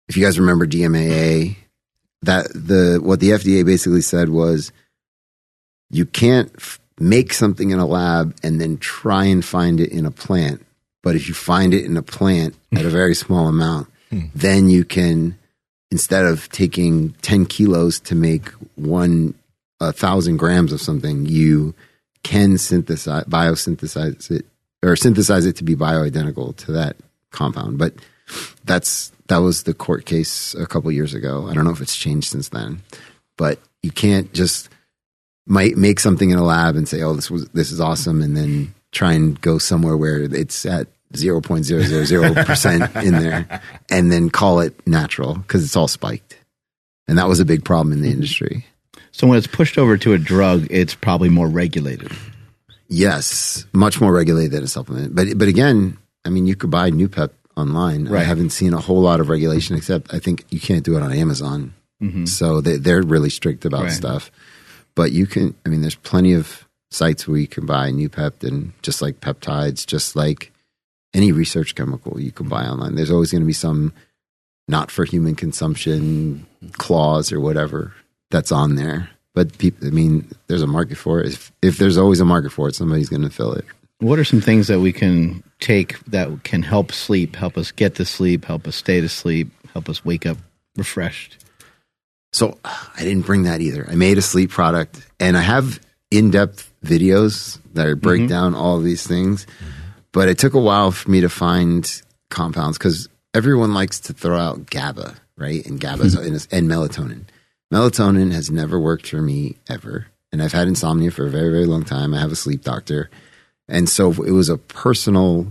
if you guys remember DMAA, that the what the FDA basically said was you can't f- make something in a lab and then try and find it in a plant. But if you find it in a plant at a very small amount, hmm. then you can instead of taking 10 kilos to make one a thousand grams of something, you can synthesize biosynthesize it or synthesize it to be bioidentical to that compound. But that's that was the court case a couple years ago. I don't know if it's changed since then, but you can't just might make something in a lab and say, "Oh, this was this is awesome," and then try and go somewhere where it's at zero point zero zero zero percent in there, and then call it natural because it's all spiked. And that was a big problem in the mm-hmm. industry.
So when it's pushed over to a drug, it's probably more regulated.
Yes, much more regulated than a supplement. But but again, I mean, you could buy Noopept online. I haven't seen a whole lot of regulation, except I think you can't do it on Amazon. Mm-hmm. So they, they're really strict about
Right.
stuff. But you can. I mean, there's plenty of sites where you can buy Noopept and just like peptides, just like any research chemical you can buy mm-hmm. online. There's always going to be some not for human consumption mm-hmm. clause or whatever that's on there. But people, I mean, there's a market for it. If, if there's always a market for it, somebody's going to fill it.
What are some things that we can take that can help sleep, help us get to sleep, help us stay to sleep, help us wake up refreshed?
So I didn't bring that either. I made a sleep product and I have in depth videos that break mm-hmm. down all of these things. But it took a while for me to find compounds because everyone likes to throw out GABA, right? And GABA is mm-hmm. and melatonin. Melatonin has never worked for me ever. And I've had insomnia for a very, very long time. I have a sleep doctor. And so it was a personal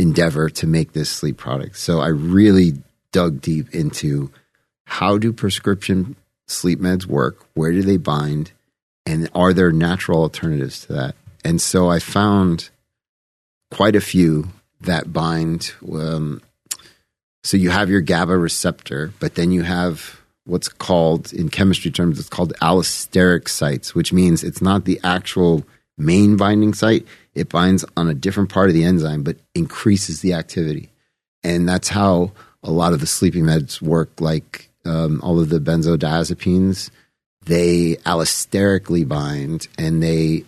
endeavor to make this sleep product. So I really dug deep into how do prescription sleep meds work? Where do they bind? And are there natural alternatives to that? And so I found quite a few that bind. Um, so you have your GABA receptor, but then you have what's called, in chemistry terms, it's called allosteric sites, which means it's not the actual main binding site. It binds on a different part of the enzyme, but increases the activity. And that's how a lot of the sleeping meds work, like um, all of the benzodiazepines. They allosterically bind and they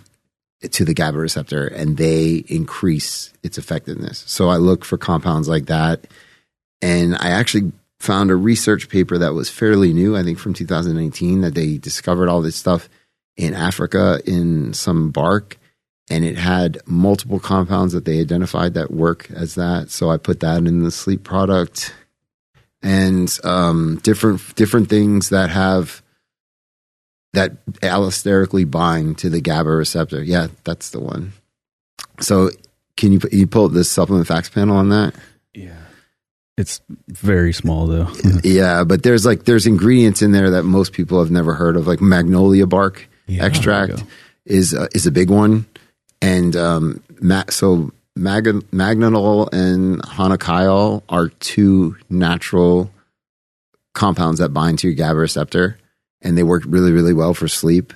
to the GABA receptor and they increase its effectiveness. So I look for compounds like that. And I actually found a research paper that was fairly new, I think from 2019, that they discovered all this stuff in Africa in some bark. And it had multiple compounds that they identified that work as that. So I put that in the sleep product and um, different different things that have that allosterically bind to the GABA receptor. Yeah, that's the one. So can you you pull up this supplement facts panel on that?
Yeah. It's very small though.
Yeah, but there's like there's ingredients in there that most people have never heard of, like magnolia bark
Yeah,
extract is uh, is a big one, and um, ma- so mag- magnolol and honokiol are two natural compounds that bind to your GABA receptor, and they work really really well for sleep.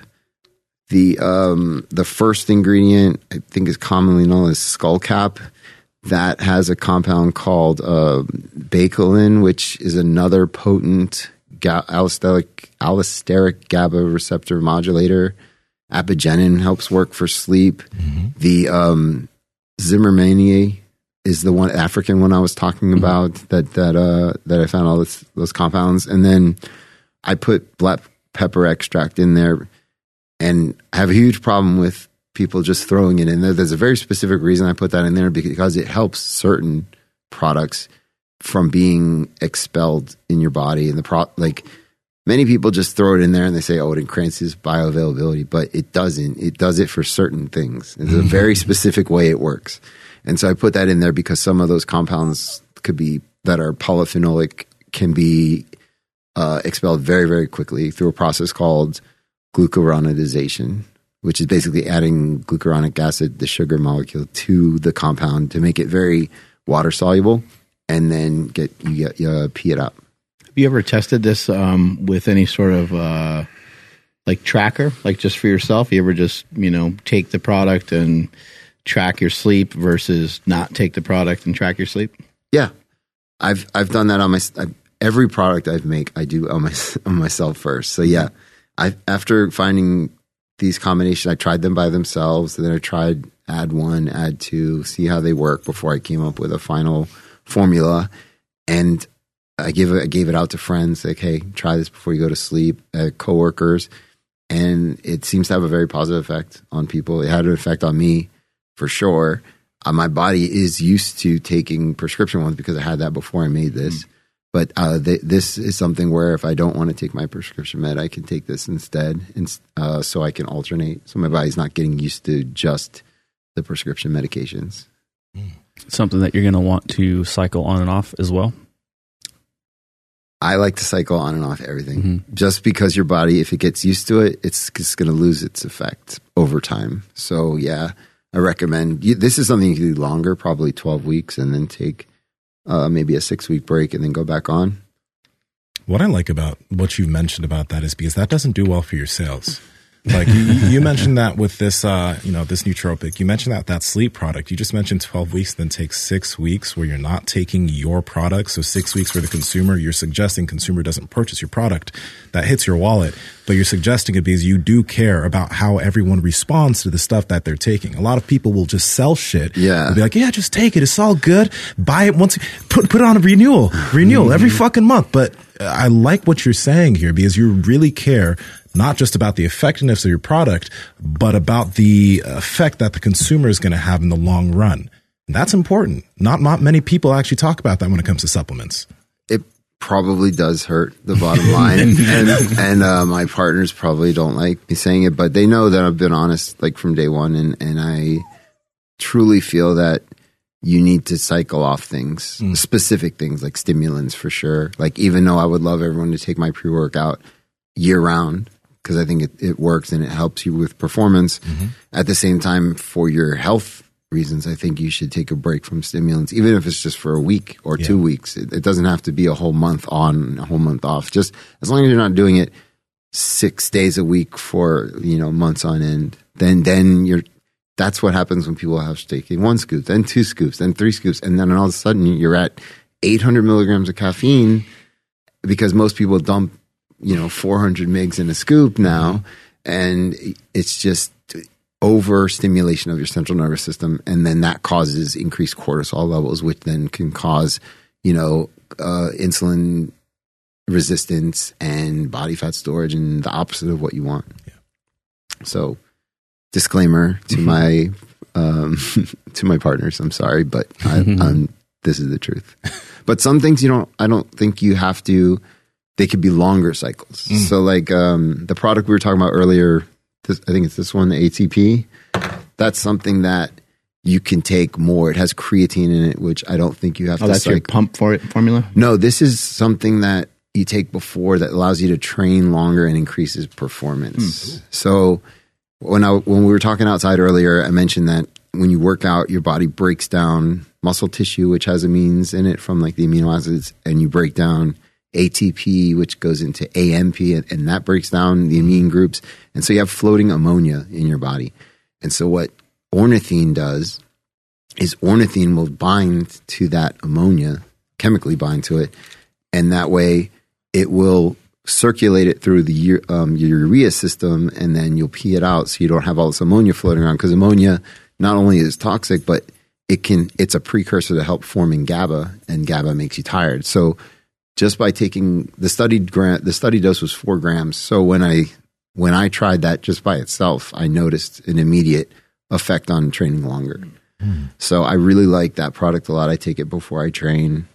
The um, the first ingredient I think is commonly known as skullcap. That has a compound called uh, baicalin, which is another potent ga- allosteric, allosteric GABA receptor modulator. Apigenin helps work for sleep. The um, Zimmermania is the one African one I was talking about that that uh, that I found all this, those compounds, and then I put black pepper extract in there, and I have a huge problem with people just throwing it in there. There's a very specific reason I put that in there because it helps certain products from being expelled in your body and the pro like many people just throw it in there and they say oh it increases bioavailability but it doesn't. It does it for certain things. It's a very specific way it works. And so i put that in there because some of those compounds could be that are polyphenolic can be uh, expelled very very quickly through a process called glucuronidization which is basically adding glucuronic acid the sugar molecule to the compound to make it very water soluble and then get you get you uh, pee it out
Have you ever tested this um, with any sort of uh, like tracker, like just for yourself? You ever just you know take the product and track your sleep versus not take the product and track your sleep?
Yeah, I've I've done that on my I, every product I've make I do on my on myself first. So yeah, I after finding these combinations, I tried them by themselves, then I tried add one, add two, see how they work before I came up with a final formula, and I give it I gave it out to friends like, hey, try this before you go to sleep, uh, coworkers, and it seems to have a very positive effect on people. It had an effect on me for sure. Uh, my body is used to taking prescription ones because I had that before I made this. But uh, th- this is something where if I don't want to take my prescription med, I can take this instead, and uh, so I can alternate. So my body's not getting used to just the prescription medications.
Something that you're going to want to cycle on and off as well.
I like to cycle on and off everything,
Mhm.
just because your body, if it gets used to it, it's just going to lose its effect over time. So yeah, I recommend you, this is something you can do longer, probably twelve weeks, and then take uh, maybe a six week break and then go back on.
What I like about what you mentioned about that is because that doesn't do well for your sales. Like you, you mentioned that with this, uh, you know, this nootropic. You mentioned that that sleep product. You just mentioned twelve weeks, then take six weeks where you're not taking your product. So six weeks for the consumer. You're suggesting consumer doesn't purchase your product. That hits your wallet, but you're suggesting it because you do care about how everyone responds to the stuff that they're taking. A lot of people will just sell shit.
Yeah.
They'll be like, yeah, just take it. It's all good. Buy it once. Put put it on a renewal, renewal every fucking month. But I like what you're saying here because you really care not just about the effectiveness of your product, but about the effect that the consumer is going to have in the long run. And that's important. Not not many people actually talk about that when it comes to supplements.
It probably does hurt the bottom line, and and uh, my partners probably don't like me saying it, but they know that I've been honest like from day one, and and I truly feel that you need to cycle off things, specific things like stimulants for sure. Like even though I would love everyone to take my pre workout year round because I think it, it works and it helps you with performance. Mm-hmm. At the same time, for your health reasons, I think you should take a break from stimulants, even if it's just for a week or two weeks. It, it doesn't have to be a whole month on, a whole month off. Just as long as you're not doing it six days a week for you know months on end, then then you're. That's what happens when people have taking one scoop, then two scoops, then three scoops, and then all of a sudden you're at 800 milligrams of caffeine because most people dump you know 400 mgs in a scoop now and it's just overstimulation of your central nervous system and then that causes increased cortisol levels which then can cause you know uh, insulin resistance and body fat storage and the opposite of what you want. So disclaimer to my um, to my partners i'm sorry but I, I'm, this is the truth. But some things you don't i don't think you have to they could be longer cycles. So like um, the product we were talking about earlier, this, I think it's this one, the ATP. That's something that you can take more. It has creatine in it, which I don't think you have
Oh,
to
that's your pump for it formula.
No, this is something that you take before that allows you to train longer and increases performance. So when I when we were talking outside earlier, I mentioned that when you work out, your body breaks down muscle tissue, which has amines in it from like the amino acids, and you break down ATP, which goes into AMP, and, and that breaks down the amine groups, and so you have floating ammonia in your body. And so what ornithine does is ornithine will bind to that ammonia, chemically bind to it, and that way it will circulate it through the um, urea system, and then you'll pee it out, so you don't have all this ammonia floating around. Because ammonia not only is toxic, but it can it's a precursor to help forming GABA, and GABA makes you tired. So just by taking the studied gra- the study dose was four grams. So when I when I tried that just by itself, I noticed an immediate effect on training longer. Hmm. So I really like that product a lot. I take it before I train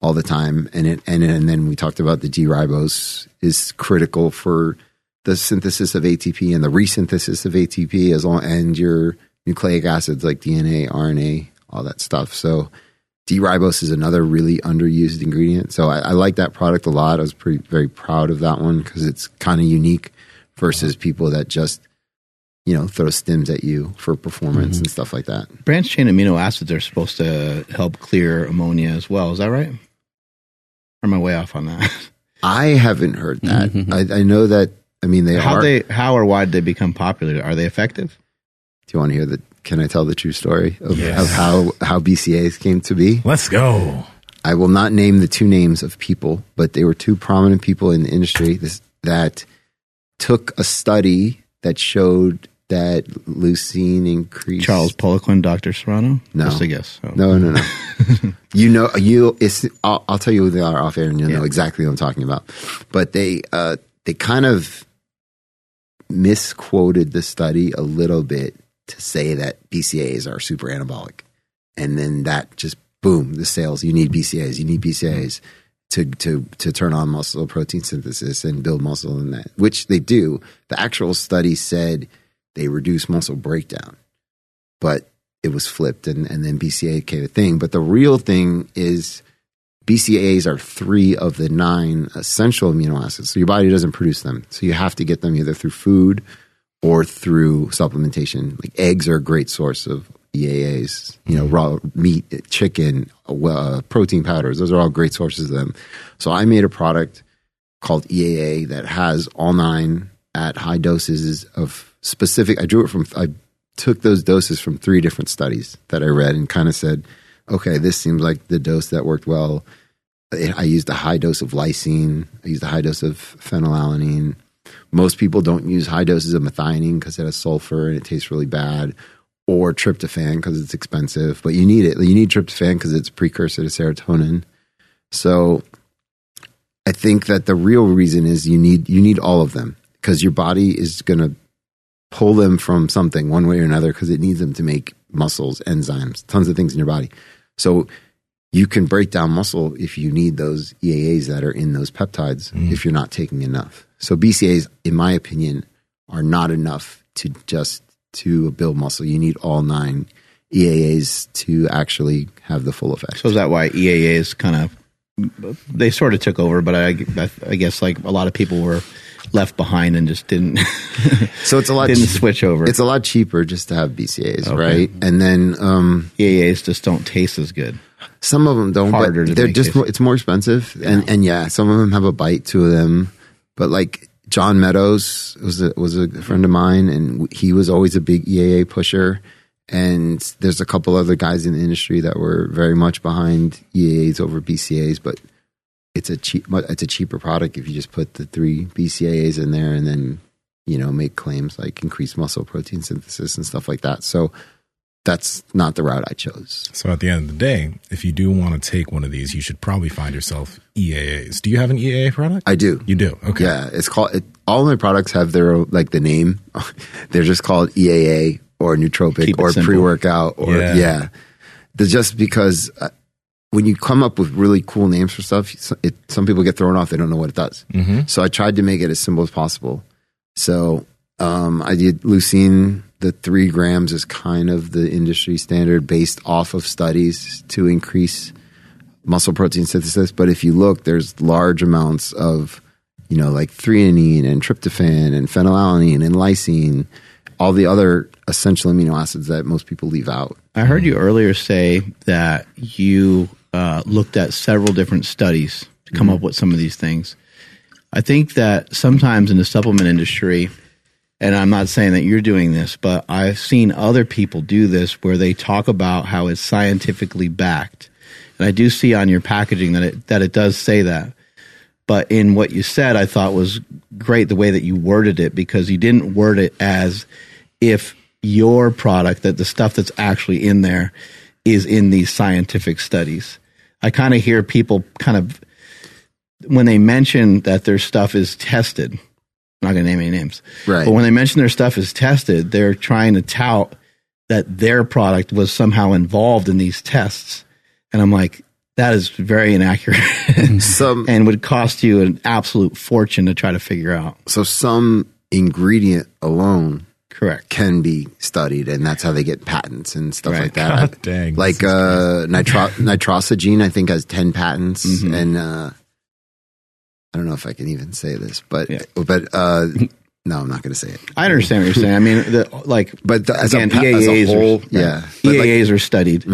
all the time, and it and and then we talked about the D ribose is critical for the synthesis of ATP and the resynthesis of ATP as long and your nucleic acids like DNA, RNA, all that stuff. So D ribose is another really underused ingredient. So I, I like that product a lot. I was pretty very proud of that one because it's kind of unique versus people that just you know throw stims at you for performance mm-hmm. and stuff like that.
Branched chain amino acids are supposed to help clear ammonia as well. Is that right? Or am I way off on that?
I haven't heard that. Mm-hmm. I, I know that. I mean, they
how
are.
they how or why did they become popular? Are they effective?
do you want to hear the? Can I tell the true story of,
Yes.
of how how BCAs came to be?
Let's go.
I will not name the two names of people, but they were two prominent people in the industry this, that took a study that showed that leucine increased.
Charles Poliquin, Doctor Serrano.
No.
just a guess. Oh.
No, no, no. you know, you. It's. I'll, I'll tell you who they are off air, and you'll know exactly what I'm talking about. But they, uh, they kind of misquoted the study a little bit to say that BCAAs are super anabolic, and then that just boom, the sales. You need BCAAs. You need BCAAs to to to turn on muscle protein synthesis and build muscle, and that which they do. The actual study said they reduce muscle breakdown, but it was flipped and, and then BCA became a thing. But the real thing is BCAAs are three of the nine essential amino acids. So your body doesn't produce them. So you have to get them either through food or through supplementation. Like eggs are a great source of EAAs, you know, raw meat, chicken, uh, protein powders. Those are all great sources of them. So I made a product called EAA that has all nine at high doses of specific. I drew it from, I took those doses from three different studies that I read and kind of said, okay, this seems like the dose that worked well. I used a high dose of lysine. I used a high dose of phenylalanine. Most people don't use high doses of methionine because it has sulfur and it tastes really bad, or tryptophan because it's expensive. But you need it. You need tryptophan because it's a precursor to serotonin. So I think that the real reason is you need you need all of them because your body is going to pull them from something one way or another because it needs them to make muscles, enzymes, tons of things in your body. So you can break down muscle if you need those EAAs that are in those peptides mm-hmm. if you're not taking enough. So BCAAs, in my opinion, are not enough to just to build muscle. You need all nine EAAs to actually have the full effect.
So is that why EAAs kind of they sort of took over, but I, I, guess like a lot of people were left behind and just didn't
So it's a lot.
didn't
chea-
switch over.
It's a lot cheaper just to have BCAAs,
Okay.
right? And then um,
EAAs just don't taste as good.
Some of them don't,
Harder to
but they're just more, it's more expensive, and and yeah, some of them have a bite to them. But like John Meadows was a, was a friend of mine, and he was always a big EAA pusher. And there's a couple other guys in the industry that were very much behind EAAs over BCAs, but it's a cheap it's a cheaper product if you just put the three BCAAs in there and then you know make claims like increased muscle protein synthesis and stuff like that. So that's not the route I chose.
So at the end of the day, if you do want to take one of these, you should probably find yourself EAAs. Do you have an EAA product?
I do.
you do. Okay.
Yeah, it's called. It, all my products have their like the name. They're just called EAA or nootropic or
simple.
pre workout or
Yeah.
yeah. The- just because uh, when you come up with really cool names for stuff, it, some people get thrown off. They don't know what it does. So I tried to make it as simple as possible. So um, I did leucine. The three grams is kind of the industry standard based off of studies to increase muscle protein synthesis. But if you look, there's large amounts of, you know, like threonine and tryptophan and phenylalanine and lysine, all the other essential amino acids that most people leave out.
I heard you earlier say that you uh, looked at several different studies to come up with some of these things. I think that sometimes in the supplement industry, and I'm not saying that you're doing this, but I've seen other people do this where they talk about how it's scientifically backed. And I do see on your packaging that it that it does say that. But in what you said, I thought was great the way that you worded it because you didn't word it as if your product, that the stuff that's actually in there, is in these scientific studies. I kind of hear people kind of when they mention that their stuff is tested. I'm not going to name any names,
Right.
But when they mention their stuff is tested, they're trying to tout that their product was somehow involved in these tests, and I'm like, that is very inaccurate,
Some
and would cost you an absolute fortune to try to figure out.
so some ingredient alone
Correct.
can be studied, and that's how they get patents and stuff
Right.
like that.
God dang,
Like
this is
uh, nitro- nitrosogene, I think has ten patents,
Mm-hmm.
and uh, I don't know if I can even say this, but
Yeah.
but uh, no, I'm not going to say it.
I understand what you're saying. I mean, the, like,
But the, as,
again,
a, pa- as a
EAAs
whole,
are,
yeah. But like-
are studied,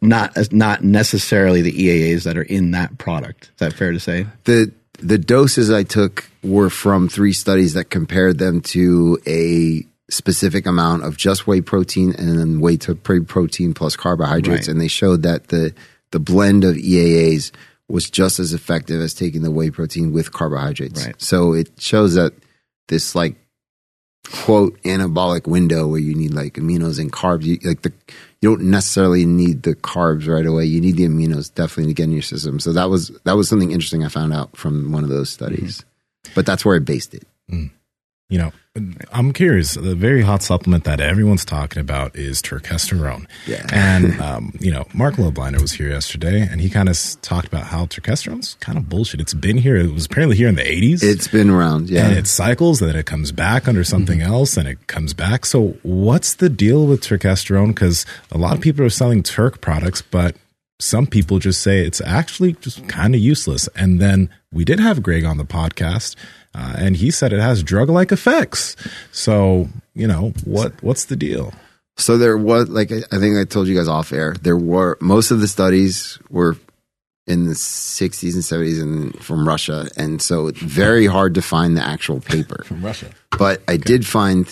not as not necessarily the EAAs that are in that product. Is that fair to say?
the the doses I took were from three studies that compared them to a specific amount of just whey protein and then whey to protein plus carbohydrates,
Right.
and they showed that the the blend of EAAs was just as effective as taking the whey protein with carbohydrates.
Right.
So it shows that this like quote anabolic window where you need like aminos and carbs, you, like the you don't necessarily need the carbs right away. You need the aminos definitely to get in your system. So that was that was something interesting I found out from one of those studies. Mm-hmm. But that's where I based it. Mm.
You know, I'm curious. The very hot supplement that everyone's talking about is turkesterone.
Yeah.
And, um, you know, Mark Loblinder was here yesterday and he kind of talked about how turkesterone's kind of bullshit. It's been here. It was apparently here in the 80s.
It's been around, yeah.
and it cycles, then it comes back under something else, and it comes back. So, what's the deal with turkesterone? Because a lot of people are selling Turk products, but some people just say it's actually just kind of useless. And then we did have Greg on the podcast, uh, and he said it has drug-like effects. So, you know, what what's the deal?
So there was like I think I told you guys off air. There were most of the studies were in the 60s and 70s and from Russia, and so it's very hard to find the actual paper.
From Russia.
But I did find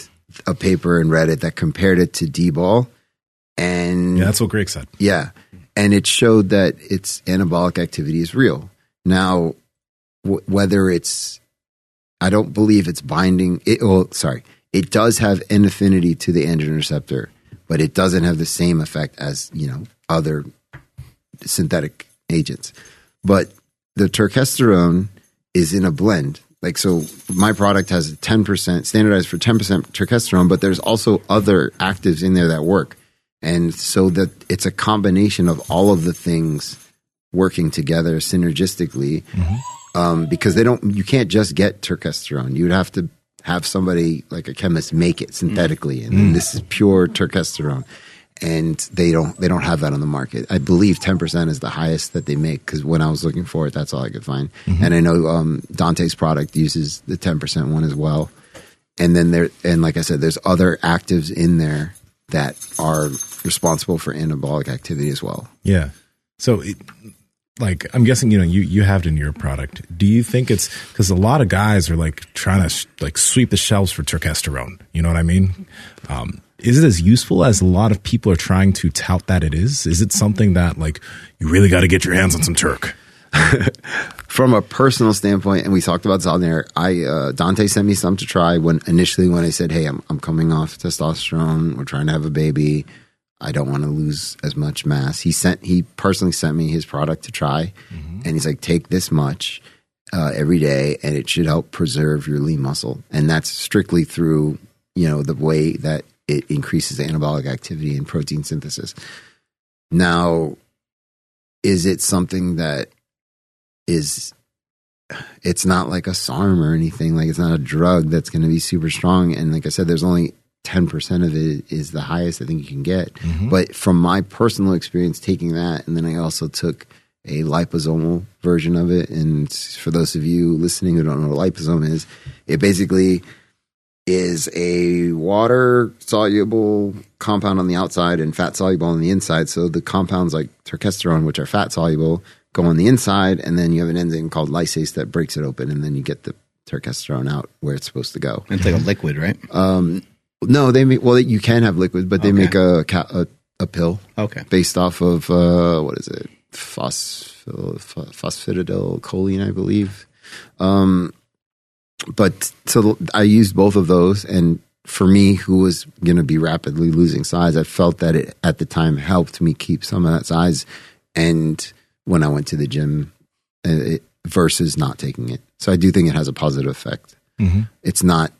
a paper in Reddit that compared it to D-ball, and
Yeah, that's what Greg said.
yeah, and it showed that its anabolic activity is real. Now, w- whether it's, I don't believe it's binding. It, well, sorry, it does have an affinity to the androgen receptor, but it doesn't have the same effect as you know other synthetic agents. But the turkesterone is in a blend. Like so, my product has ten percent standardized for ten percent turkesterone, but there's also other actives in there that work, and so that it's a combination of all of the things working together synergistically. Um, because they don't, you can't just get turkesterone. You'd have to have somebody like a chemist make it synthetically, and this is pure turkesterone and they don't they don't have that on the market. I believe ten percent is the highest that they make because when I was looking for it, that's all I could find. And I know um, Dante's product uses the ten percent one as well. And then there and like I said, there's other actives in there that are responsible for anabolic activity as well.
Yeah. So, it, like, I'm guessing you know you you have it in your product. Do you think it's because a lot of guys are like trying to like sweep the shelves for turkesterone? You know what I mean? Um, is it as useful as a lot of people are trying to tout that it is? Is it something that like you really got to get your hands on some Turk?
From a personal standpoint, and we talked about this on there, I uh, Dante sent me some to try when initially when I said, "Hey, I'm I'm coming off testosterone. We're trying to have a baby. I don't want to lose as much mass." He sent he personally sent me his product to try, and he's like, "Take this much uh, every day, and it should help preserve your lean muscle." And that's strictly through you know the way that it increases anabolic activity and protein synthesis. Now, is it something that is it's not like a SARM or anything. Like it's not a drug that's going to be super strong. And like I said, there's only 10% of it is the highest I think you can get. Mm-hmm. But from my personal experience taking that, and then I also took a liposomal version of it. And for those of you listening who don't know what liposome is, it basically is a water soluble compound on the outside and fat soluble on the inside. So the compounds like terkesterone, which are fat soluble, go on the inside, and then you have an enzyme called lysase that breaks it open, and then you get the terkesterone out where it's supposed to go.
It's like a mm-hmm. liquid, right?
Um, No, they make well, you can have liquid, but they
Okay.
make a, ca- a a pill
Okay.
based off of uh, what is it, Phosphil, ph- phosphatidylcholine, choline, I believe. Um, but so I used both of those, and for me, who was going to be rapidly losing size, I felt that it at the time helped me keep some of that size. And when I went to the gym, uh, it, versus not taking it, so I do think it has a positive effect. It's not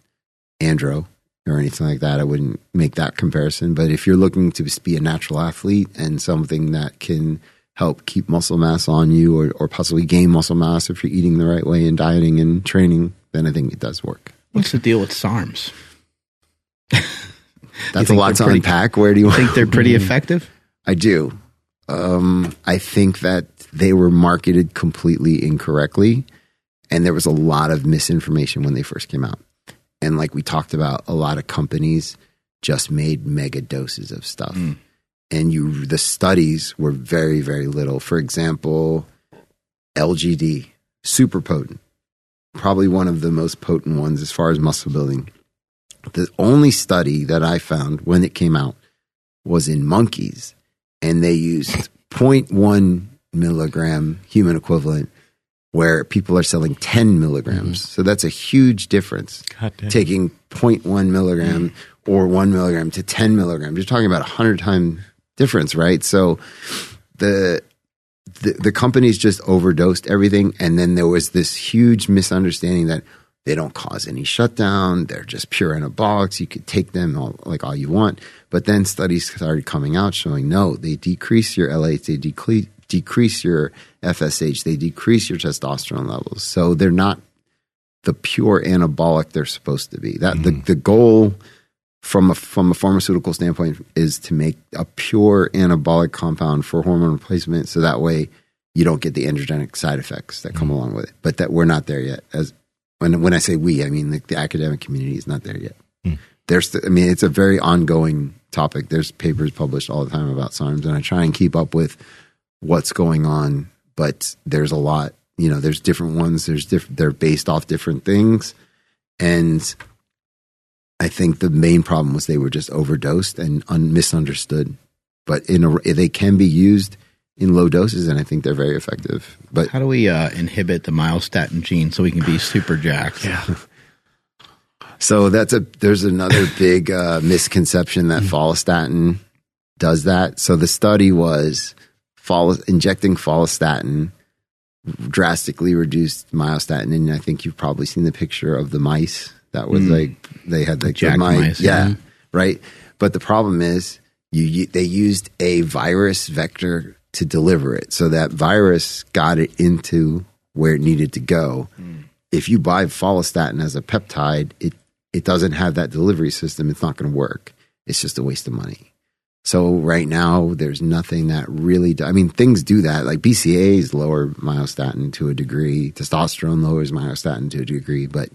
andro or anything like that. I wouldn't make that comparison. But if you're looking to be a natural athlete and something that can help keep muscle mass on you or, or possibly gain muscle mass if you're eating the right way and dieting and training, then I think it does work.
What's the deal with SARMs?
That's a lot to
pretty-
unpack. Where do you
think they're pretty effective.
I do. Um, I think that they were marketed completely incorrectly, and there was a lot of misinformation when they first came out. And like we talked about, a lot of companies just made mega doses of stuff, hmm. and you the studies were very very little. For example, LGD, super potent, probably one of the most potent ones as far as muscle building. The only study that I found when it came out was in monkeys and they used 0.1 milligram human equivalent where people are selling 10 milligrams. Mm-hmm. So that's a huge difference.
God damn.
Taking 0.1 milligram or 1 milligram to 10 milligrams. You're talking about a 100 time difference, right? So the, the the companies just overdosed everything and then there was this huge misunderstanding that they don't cause any shutdown they're just pure anabolics you could take them all, like all you want but then studies started coming out showing no they decrease your LH they decrease decrease your FSH they decrease your testosterone levels. So they're not the pure anabolic they're supposed to be. That the, mm-hmm. the goal from a from a pharmaceutical standpoint is to make a pure anabolic compound for hormone replacement so that way you don't get the androgenic side effects that come mm-hmm. along with it. But that we're not there yet. As when when I say we I mean like the academic community is not there yet. Mm. There's I mean it's a very ongoing topic. There's papers published all the time about SARMs and I try and keep up with what's going on but there's a lot you know there's different ones there's different they're based off different things and I think the main problem was they were just overdosed and un- misunderstood. But in a, they can be used in low doses, and I think they're very effective. But
How do we uh, inhibit the myostatin gene so we can be super jacked? Yeah.
so that's a there's another big uh, misconception that follistatin does that. So the study was fol- injecting follistatin drastically reduced myostatin, and I think you've probably seen the picture of the mice that was hmm. like they had like the
jack
mice,
mice,
yeah,
yeah.
right. But the problem is you, they used a virus vector to deliver it, so that virus got it into where it needed to go. Hmm. If you buy follistatin as a peptide, it it doesn't have that delivery system. It's not going to work. It's just a waste of money. So right now, there's nothing that really. Do, I mean, things do that. Like BCAAs lower myostatin to a degree. Testosterone lowers myostatin to a degree. But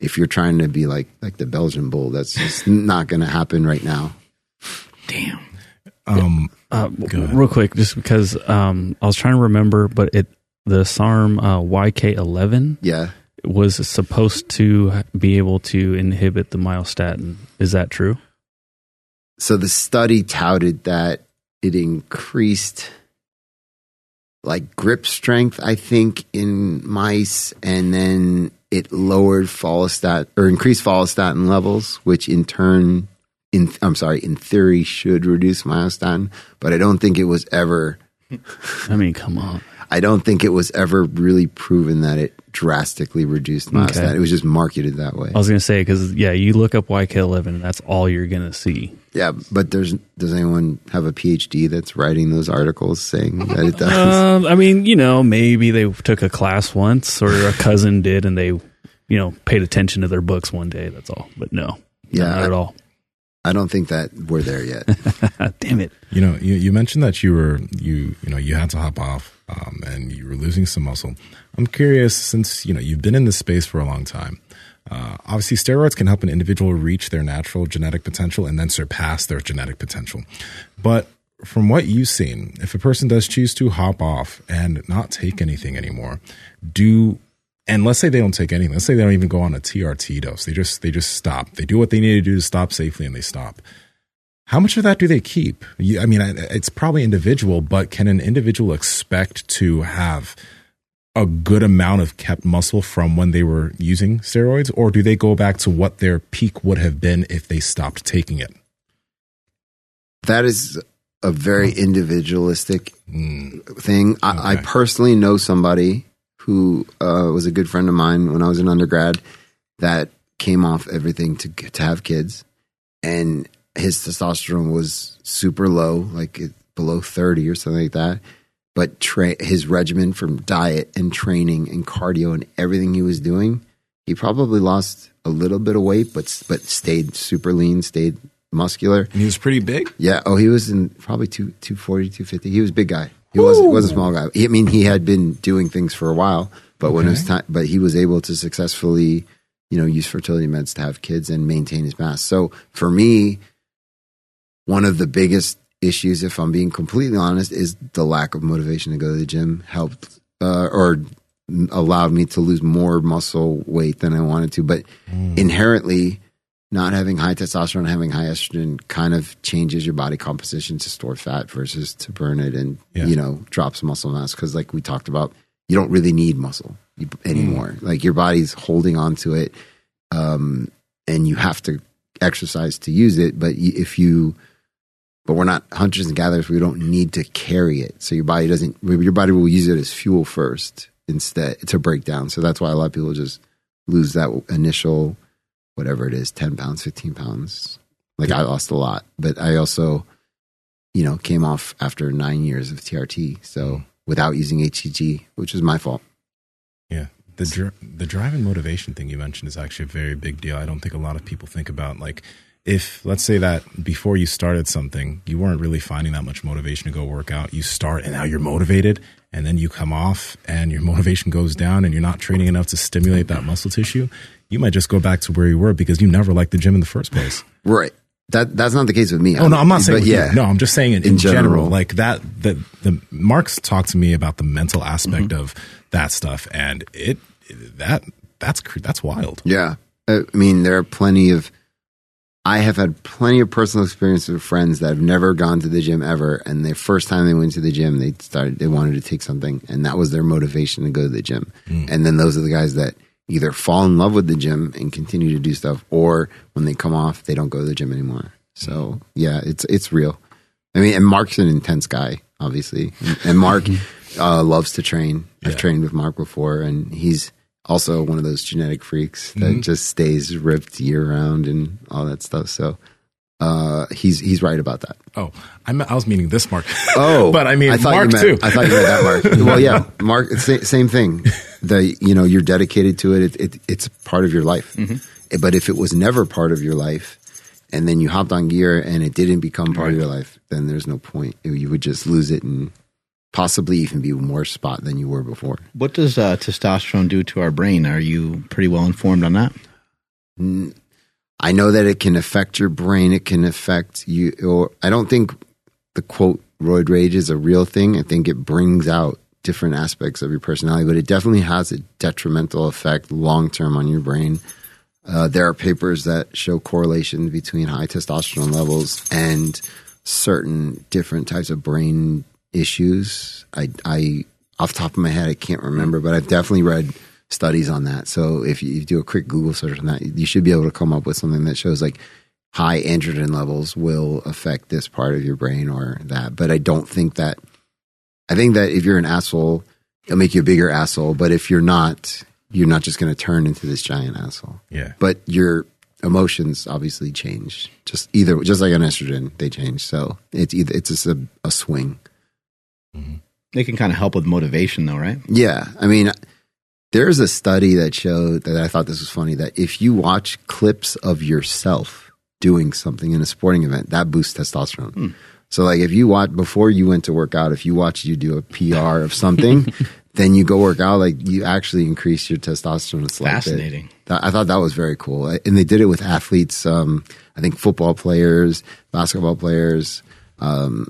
if you're trying to be like like the Belgian bull, that's just not going to happen right now.
Damn.
Um,
Uh, real quick, just because um, I was trying to remember, but it the SARM uh, YK11
Yeah.
was supposed to be able to inhibit the myostatin. Is that true?
So the study touted that it increased like grip strength, I think, in mice, and then it lowered follistatin or increased follistatin levels, which in turn, in I'm sorry, in theory, should reduce myostatin. But I don't think it was ever.
I mean, come on.
I don't think it was ever really proven that it drastically reduced myostatin.
Okay.
It was just marketed that way.
I was going to say because yeah, you look up YK11, and that's all you're going to see.
Yeah, but there's does anyone have a PhD that's writing those articles saying that it does?
Um, I mean, you know, maybe they took a class once, or a cousin did, and they, you know, paid attention to their books one day. That's all. But no,
Yeah,
not
I-
at all.
I don't think that we're there yet.
Damn it.
You know, you, you mentioned that you were you you know you had to hop off um, and you were losing some muscle. I'm curious since you know you've been in this space for a long time. Uh, obviously, steroids can help an individual reach their natural genetic potential and then surpass their genetic potential. But from what you've seen, if a person does choose to hop off and not take anything anymore, do and let's say they don't take anything. Let's say they don't even go on a TRT dose. They just they just stop. They do what they need to do to stop safely, and they stop. How much of that do they keep? You, I mean, I- it's probably individual, but can an individual expect to have a good amount of kept muscle from when they were using steroids, or do they go back to what their peak would have been if they stopped taking it?
that is a very individualistic
Mm,
thing. I, I personally know somebody who uh, was a good friend of mine when I was an undergrad that came off everything to to have kids, and his testosterone was super low, like it, below thirty or something like that. But tra- his regimen from diet and training and cardio and everything he was doing, he probably lost a little bit of weight, but but stayed super lean, stayed muscular.
and he was pretty big.
Yeah. Oh, he was in probably two, 240, 250. He was a big guy. He was, was a small guy. He- I mean, he had been doing things for a while, but when it was time, but he was able to successfully, you know, use fertility meds to have kids and maintain his mass. So for me, one of the biggest issues, if I'm being completely honest, is the lack of motivation to go to the gym helped, uh, or allowed me to lose more muscle weight than I wanted to. But inherently, not having high testosterone, having high estrogen kind of changes your body composition to store fat versus to burn it and,
Yeah.
you know, drops muscle mass. Cause like we talked about, you don't really need muscle anymore. Like your body's holding on to it. Um, and you have to exercise to use it. But if you, but we're not hunters and gatherers. We don't need to carry it. So your body doesn't, your body will use it as fuel first instead to break down. So that's why a lot of people just lose that initial, whatever it is, 10 pounds, 15 pounds. Like I lost a lot, but I also, you know, came off after nine years of TRT. So mm-hmm. without using HCG, which was my fault.
Yeah. The dr- the drive and motivation thing you mentioned is actually a very big deal. I don't think a lot of people think about like if let's say that before you started something, you weren't really finding that much motivation to go work out. You start and now you're motivated and then you come off and your motivation goes down and you're not training enough to stimulate that muscle tissue. You might just go back to where you were because you never liked the gym in the first place.
Right. That that's not the case with me.
Oh no, I'm not saying you.
yeah.
No, I'm just saying in, in,
In
general.
general.
like that. The the Mark's talked to me about the mental aspect
Mm-hmm.
of that stuff, and it that that's that's wild.
Yeah. I mean, there are plenty of, I have had plenty of personal experiences with friends that have never gone to the gym ever. And the first time they went to the gym, they started, they wanted to take something. And that was their motivation to go to the gym. And then those are the guys that either fall in love with the gym and continue to do stuff, or when they come off, they don't go to the gym anymore. So mm-hmm. yeah, it's, it's real. I mean, and Mark's an intense guy, obviously. And, and Mark mm-hmm. uh, loves to train. I've trained with Mark before, and he's also one of those genetic freaks that mm-hmm. just stays ripped year round and all that stuff. So uh, he's he's right about that.
Oh, I me- I was meaning this Mark.
Oh,
but I mean
I thought
Mark
you meant,
too.
I thought you meant that Mark. well, yeah, Mark. It's same thing. The you know you're dedicated to it. It, it. It's part of your life.
Mm-hmm.
But if it was never part of your life, and then you hopped on gear and it didn't become part of your life, then there's no point. You would just lose it and possibly even be more spot than you were before.
What does uh, testosterone do to our brain? Are you pretty well informed on that?
N- I know that it can affect your brain. It can affect you. Or I don't think the quote "roid rage" is a real thing. I think it brings out different aspects of your personality, but it definitely has a detrimental effect long term on your brain. Uh, there are papers that show correlation between high testosterone levels and certain different types of brain issues. I, I, off the top of my head, I can't remember, but I've definitely read studies on that. So if you do a quick Google search on that, you should be able to come up with something that shows like high androgen levels will affect this part of your brain or that. But I don't think that, I think that if you're an asshole it'll make you a bigger asshole. But if you're not, you're not just going to turn into this giant asshole.
Yeah.
But your emotions obviously change. Just either, just like an estrogen, they change. So it's either it's just a, a swing. Mm-hmm.
They can kind of help with motivation, though, right?
Yeah. I mean, there's a study that showed that I thought this was funny that if you watch clips of yourself doing something in a sporting event, that boosts testosterone. So, like, if you watch before you went to work out, if you watch you do a PR of something, then you go work out, like, you actually increase your testosterone. It's.
Fascinating.
I thought that was very cool. And they did it with athletes, um, I think football players, basketball players, um,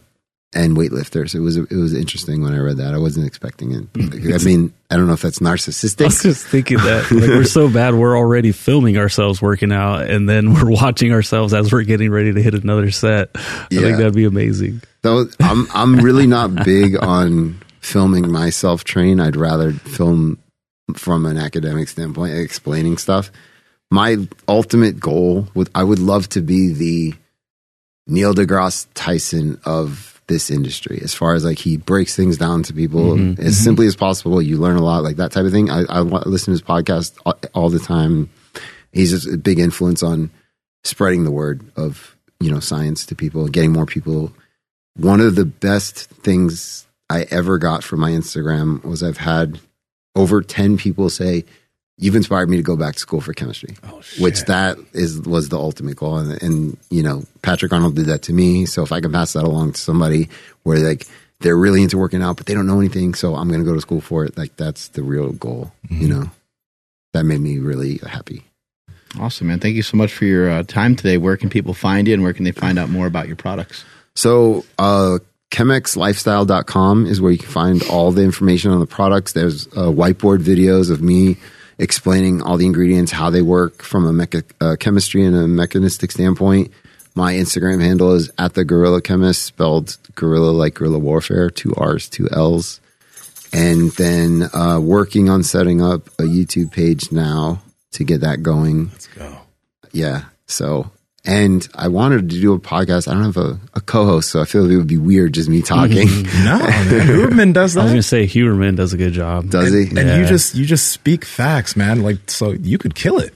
and weightlifters. It was it was interesting when I read that. I wasn't expecting it. Mm. I mean, I don't know if that's narcissistic.
I was just thinking that like we're so bad, we're already filming ourselves working out, and then we're watching ourselves as we're getting ready to hit another set. I
Yeah.
think that'd be amazing.
So I'm I'm really not big on filming myself train. I'd rather film from an academic standpoint, explaining stuff. My ultimate goal would I would love to be the Neil deGrasse Tyson of this industry, as far as like he breaks things down to people mm-hmm. as mm-hmm. simply as possible. You learn a lot, like that type of thing. I, I listen to his podcast all, all the time. He's just a big influence on spreading the word of you know science to people, getting more people one of the best things I ever got from my Instagram was I've had over 10 people say, You've inspired me to go back to school for chemistry. Which that is was the ultimate goal. And, and you know, Patrick Arnold did that to me. So if I can pass that along to somebody where like they're really into working out, but they don't know anything, so I'm gonna go to school for it, like that's the real goal. You know. That made me really happy.
Awesome, man. Thank you so much for your uh, time today. Where can people find you and where can they find out more about your products?
So, uh, chemexlifestyle.com is where you can find all the information on the products. There's uh, whiteboard videos of me explaining all the ingredients, how they work from a mecha- uh, chemistry and a mechanistic standpoint. My Instagram handle is at the Gorilla Chemist, spelled gorilla like Gorilla warfare, two R's, two L's. And then uh, working on setting up a YouTube page now to get that going.
Let's go.
Yeah. So, and I wanted to do a podcast. I don't have a, a co-host, so I feel it would be weird just me talking.
No, man. Huberman does that.
I was gonna say Huberman does a good job.
Does he?
And you just you just speak facts, man. Like so, you could kill it.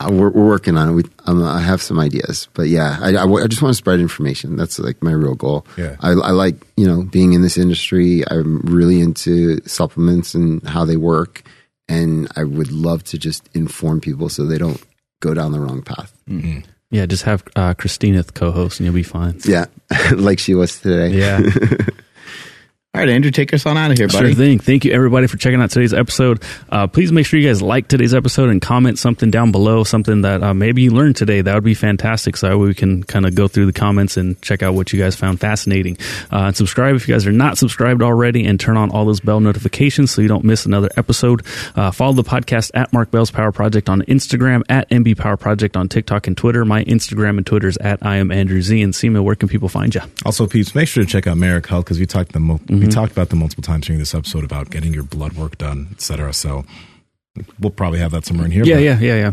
Uh, we're, we're working on it. We, um, I have some ideas, but yeah, I, I, I just want to spread information. That's like my real goal.
Yeah.
I, I like you know being in this industry. I'm really into supplements and how they work, and I would love to just inform people so they don't go down the wrong path.
Yeah, just have uh, Christina co-host and you'll be fine.
Yeah, like she was today.
Yeah.
All right, Andrew, take us on out of here, buddy.
Sure thing. Thank you, everybody, for checking out today's episode. Uh, please make sure you guys like today's episode and comment something down below, something that uh, maybe you learned today. That would be fantastic. So we can kind of go through the comments and check out what you guys found fascinating. Uh, and subscribe if you guys are not subscribed already, and turn on all those bell notifications so you don't miss another episode. Uh, follow the podcast at Mark Bell's Power Project on Instagram, at MB Power Project on TikTok and Twitter. My Instagram and Twitter is at I am Andrew Z. And Seema, where can people find you?
Also, peeps, make sure to check out Merrick Health because we talked the mul- we mm-hmm. talked about them multiple times during this episode about getting your blood work done, etc. So we'll probably have that somewhere in here.
Yeah, yeah, yeah, yeah.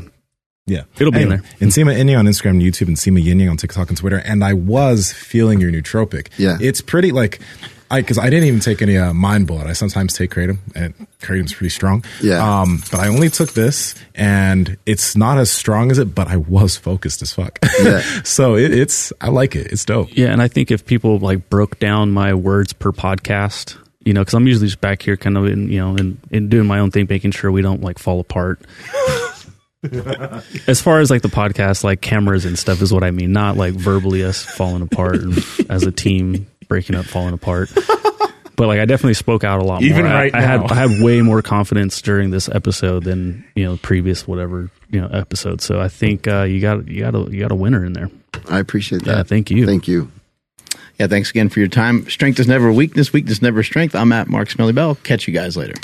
yeah.
It'll be in there.
And Seema Inyang on Instagram and YouTube, and Seema Yin Yang on TikTok and Twitter. And I was feeling your nootropic.
Yeah.
it's pretty like. I because I didn't even take any uh, mind bullet. I sometimes take kratom, and kratom's pretty strong.
Yeah.
Um, but I only took this, and it's not as strong as it. But I was focused as fuck.
Yeah.
so it, it's I like it. It's dope.
Yeah, and I think if people like broke down my words per podcast, you know, because I'm usually just back here, kind of in you know, in, in doing my own thing, making sure we don't like fall apart. as far as like the podcast, like cameras and stuff is what I mean, not like verbally us falling apart and as a team breaking up, falling apart. But like I definitely spoke out a lot
Even
more. I-
right
I, had
now.
I had way more confidence during this episode than you know previous whatever you know episode. So I think uh, you got you got a you got a winner in there.
I appreciate that.
Yeah, thank you.
Thank you.
Yeah, thanks again for your time. Strength is never weakness, weakness never strength. I'm at Mark Smelly Bell. Catch you guys later.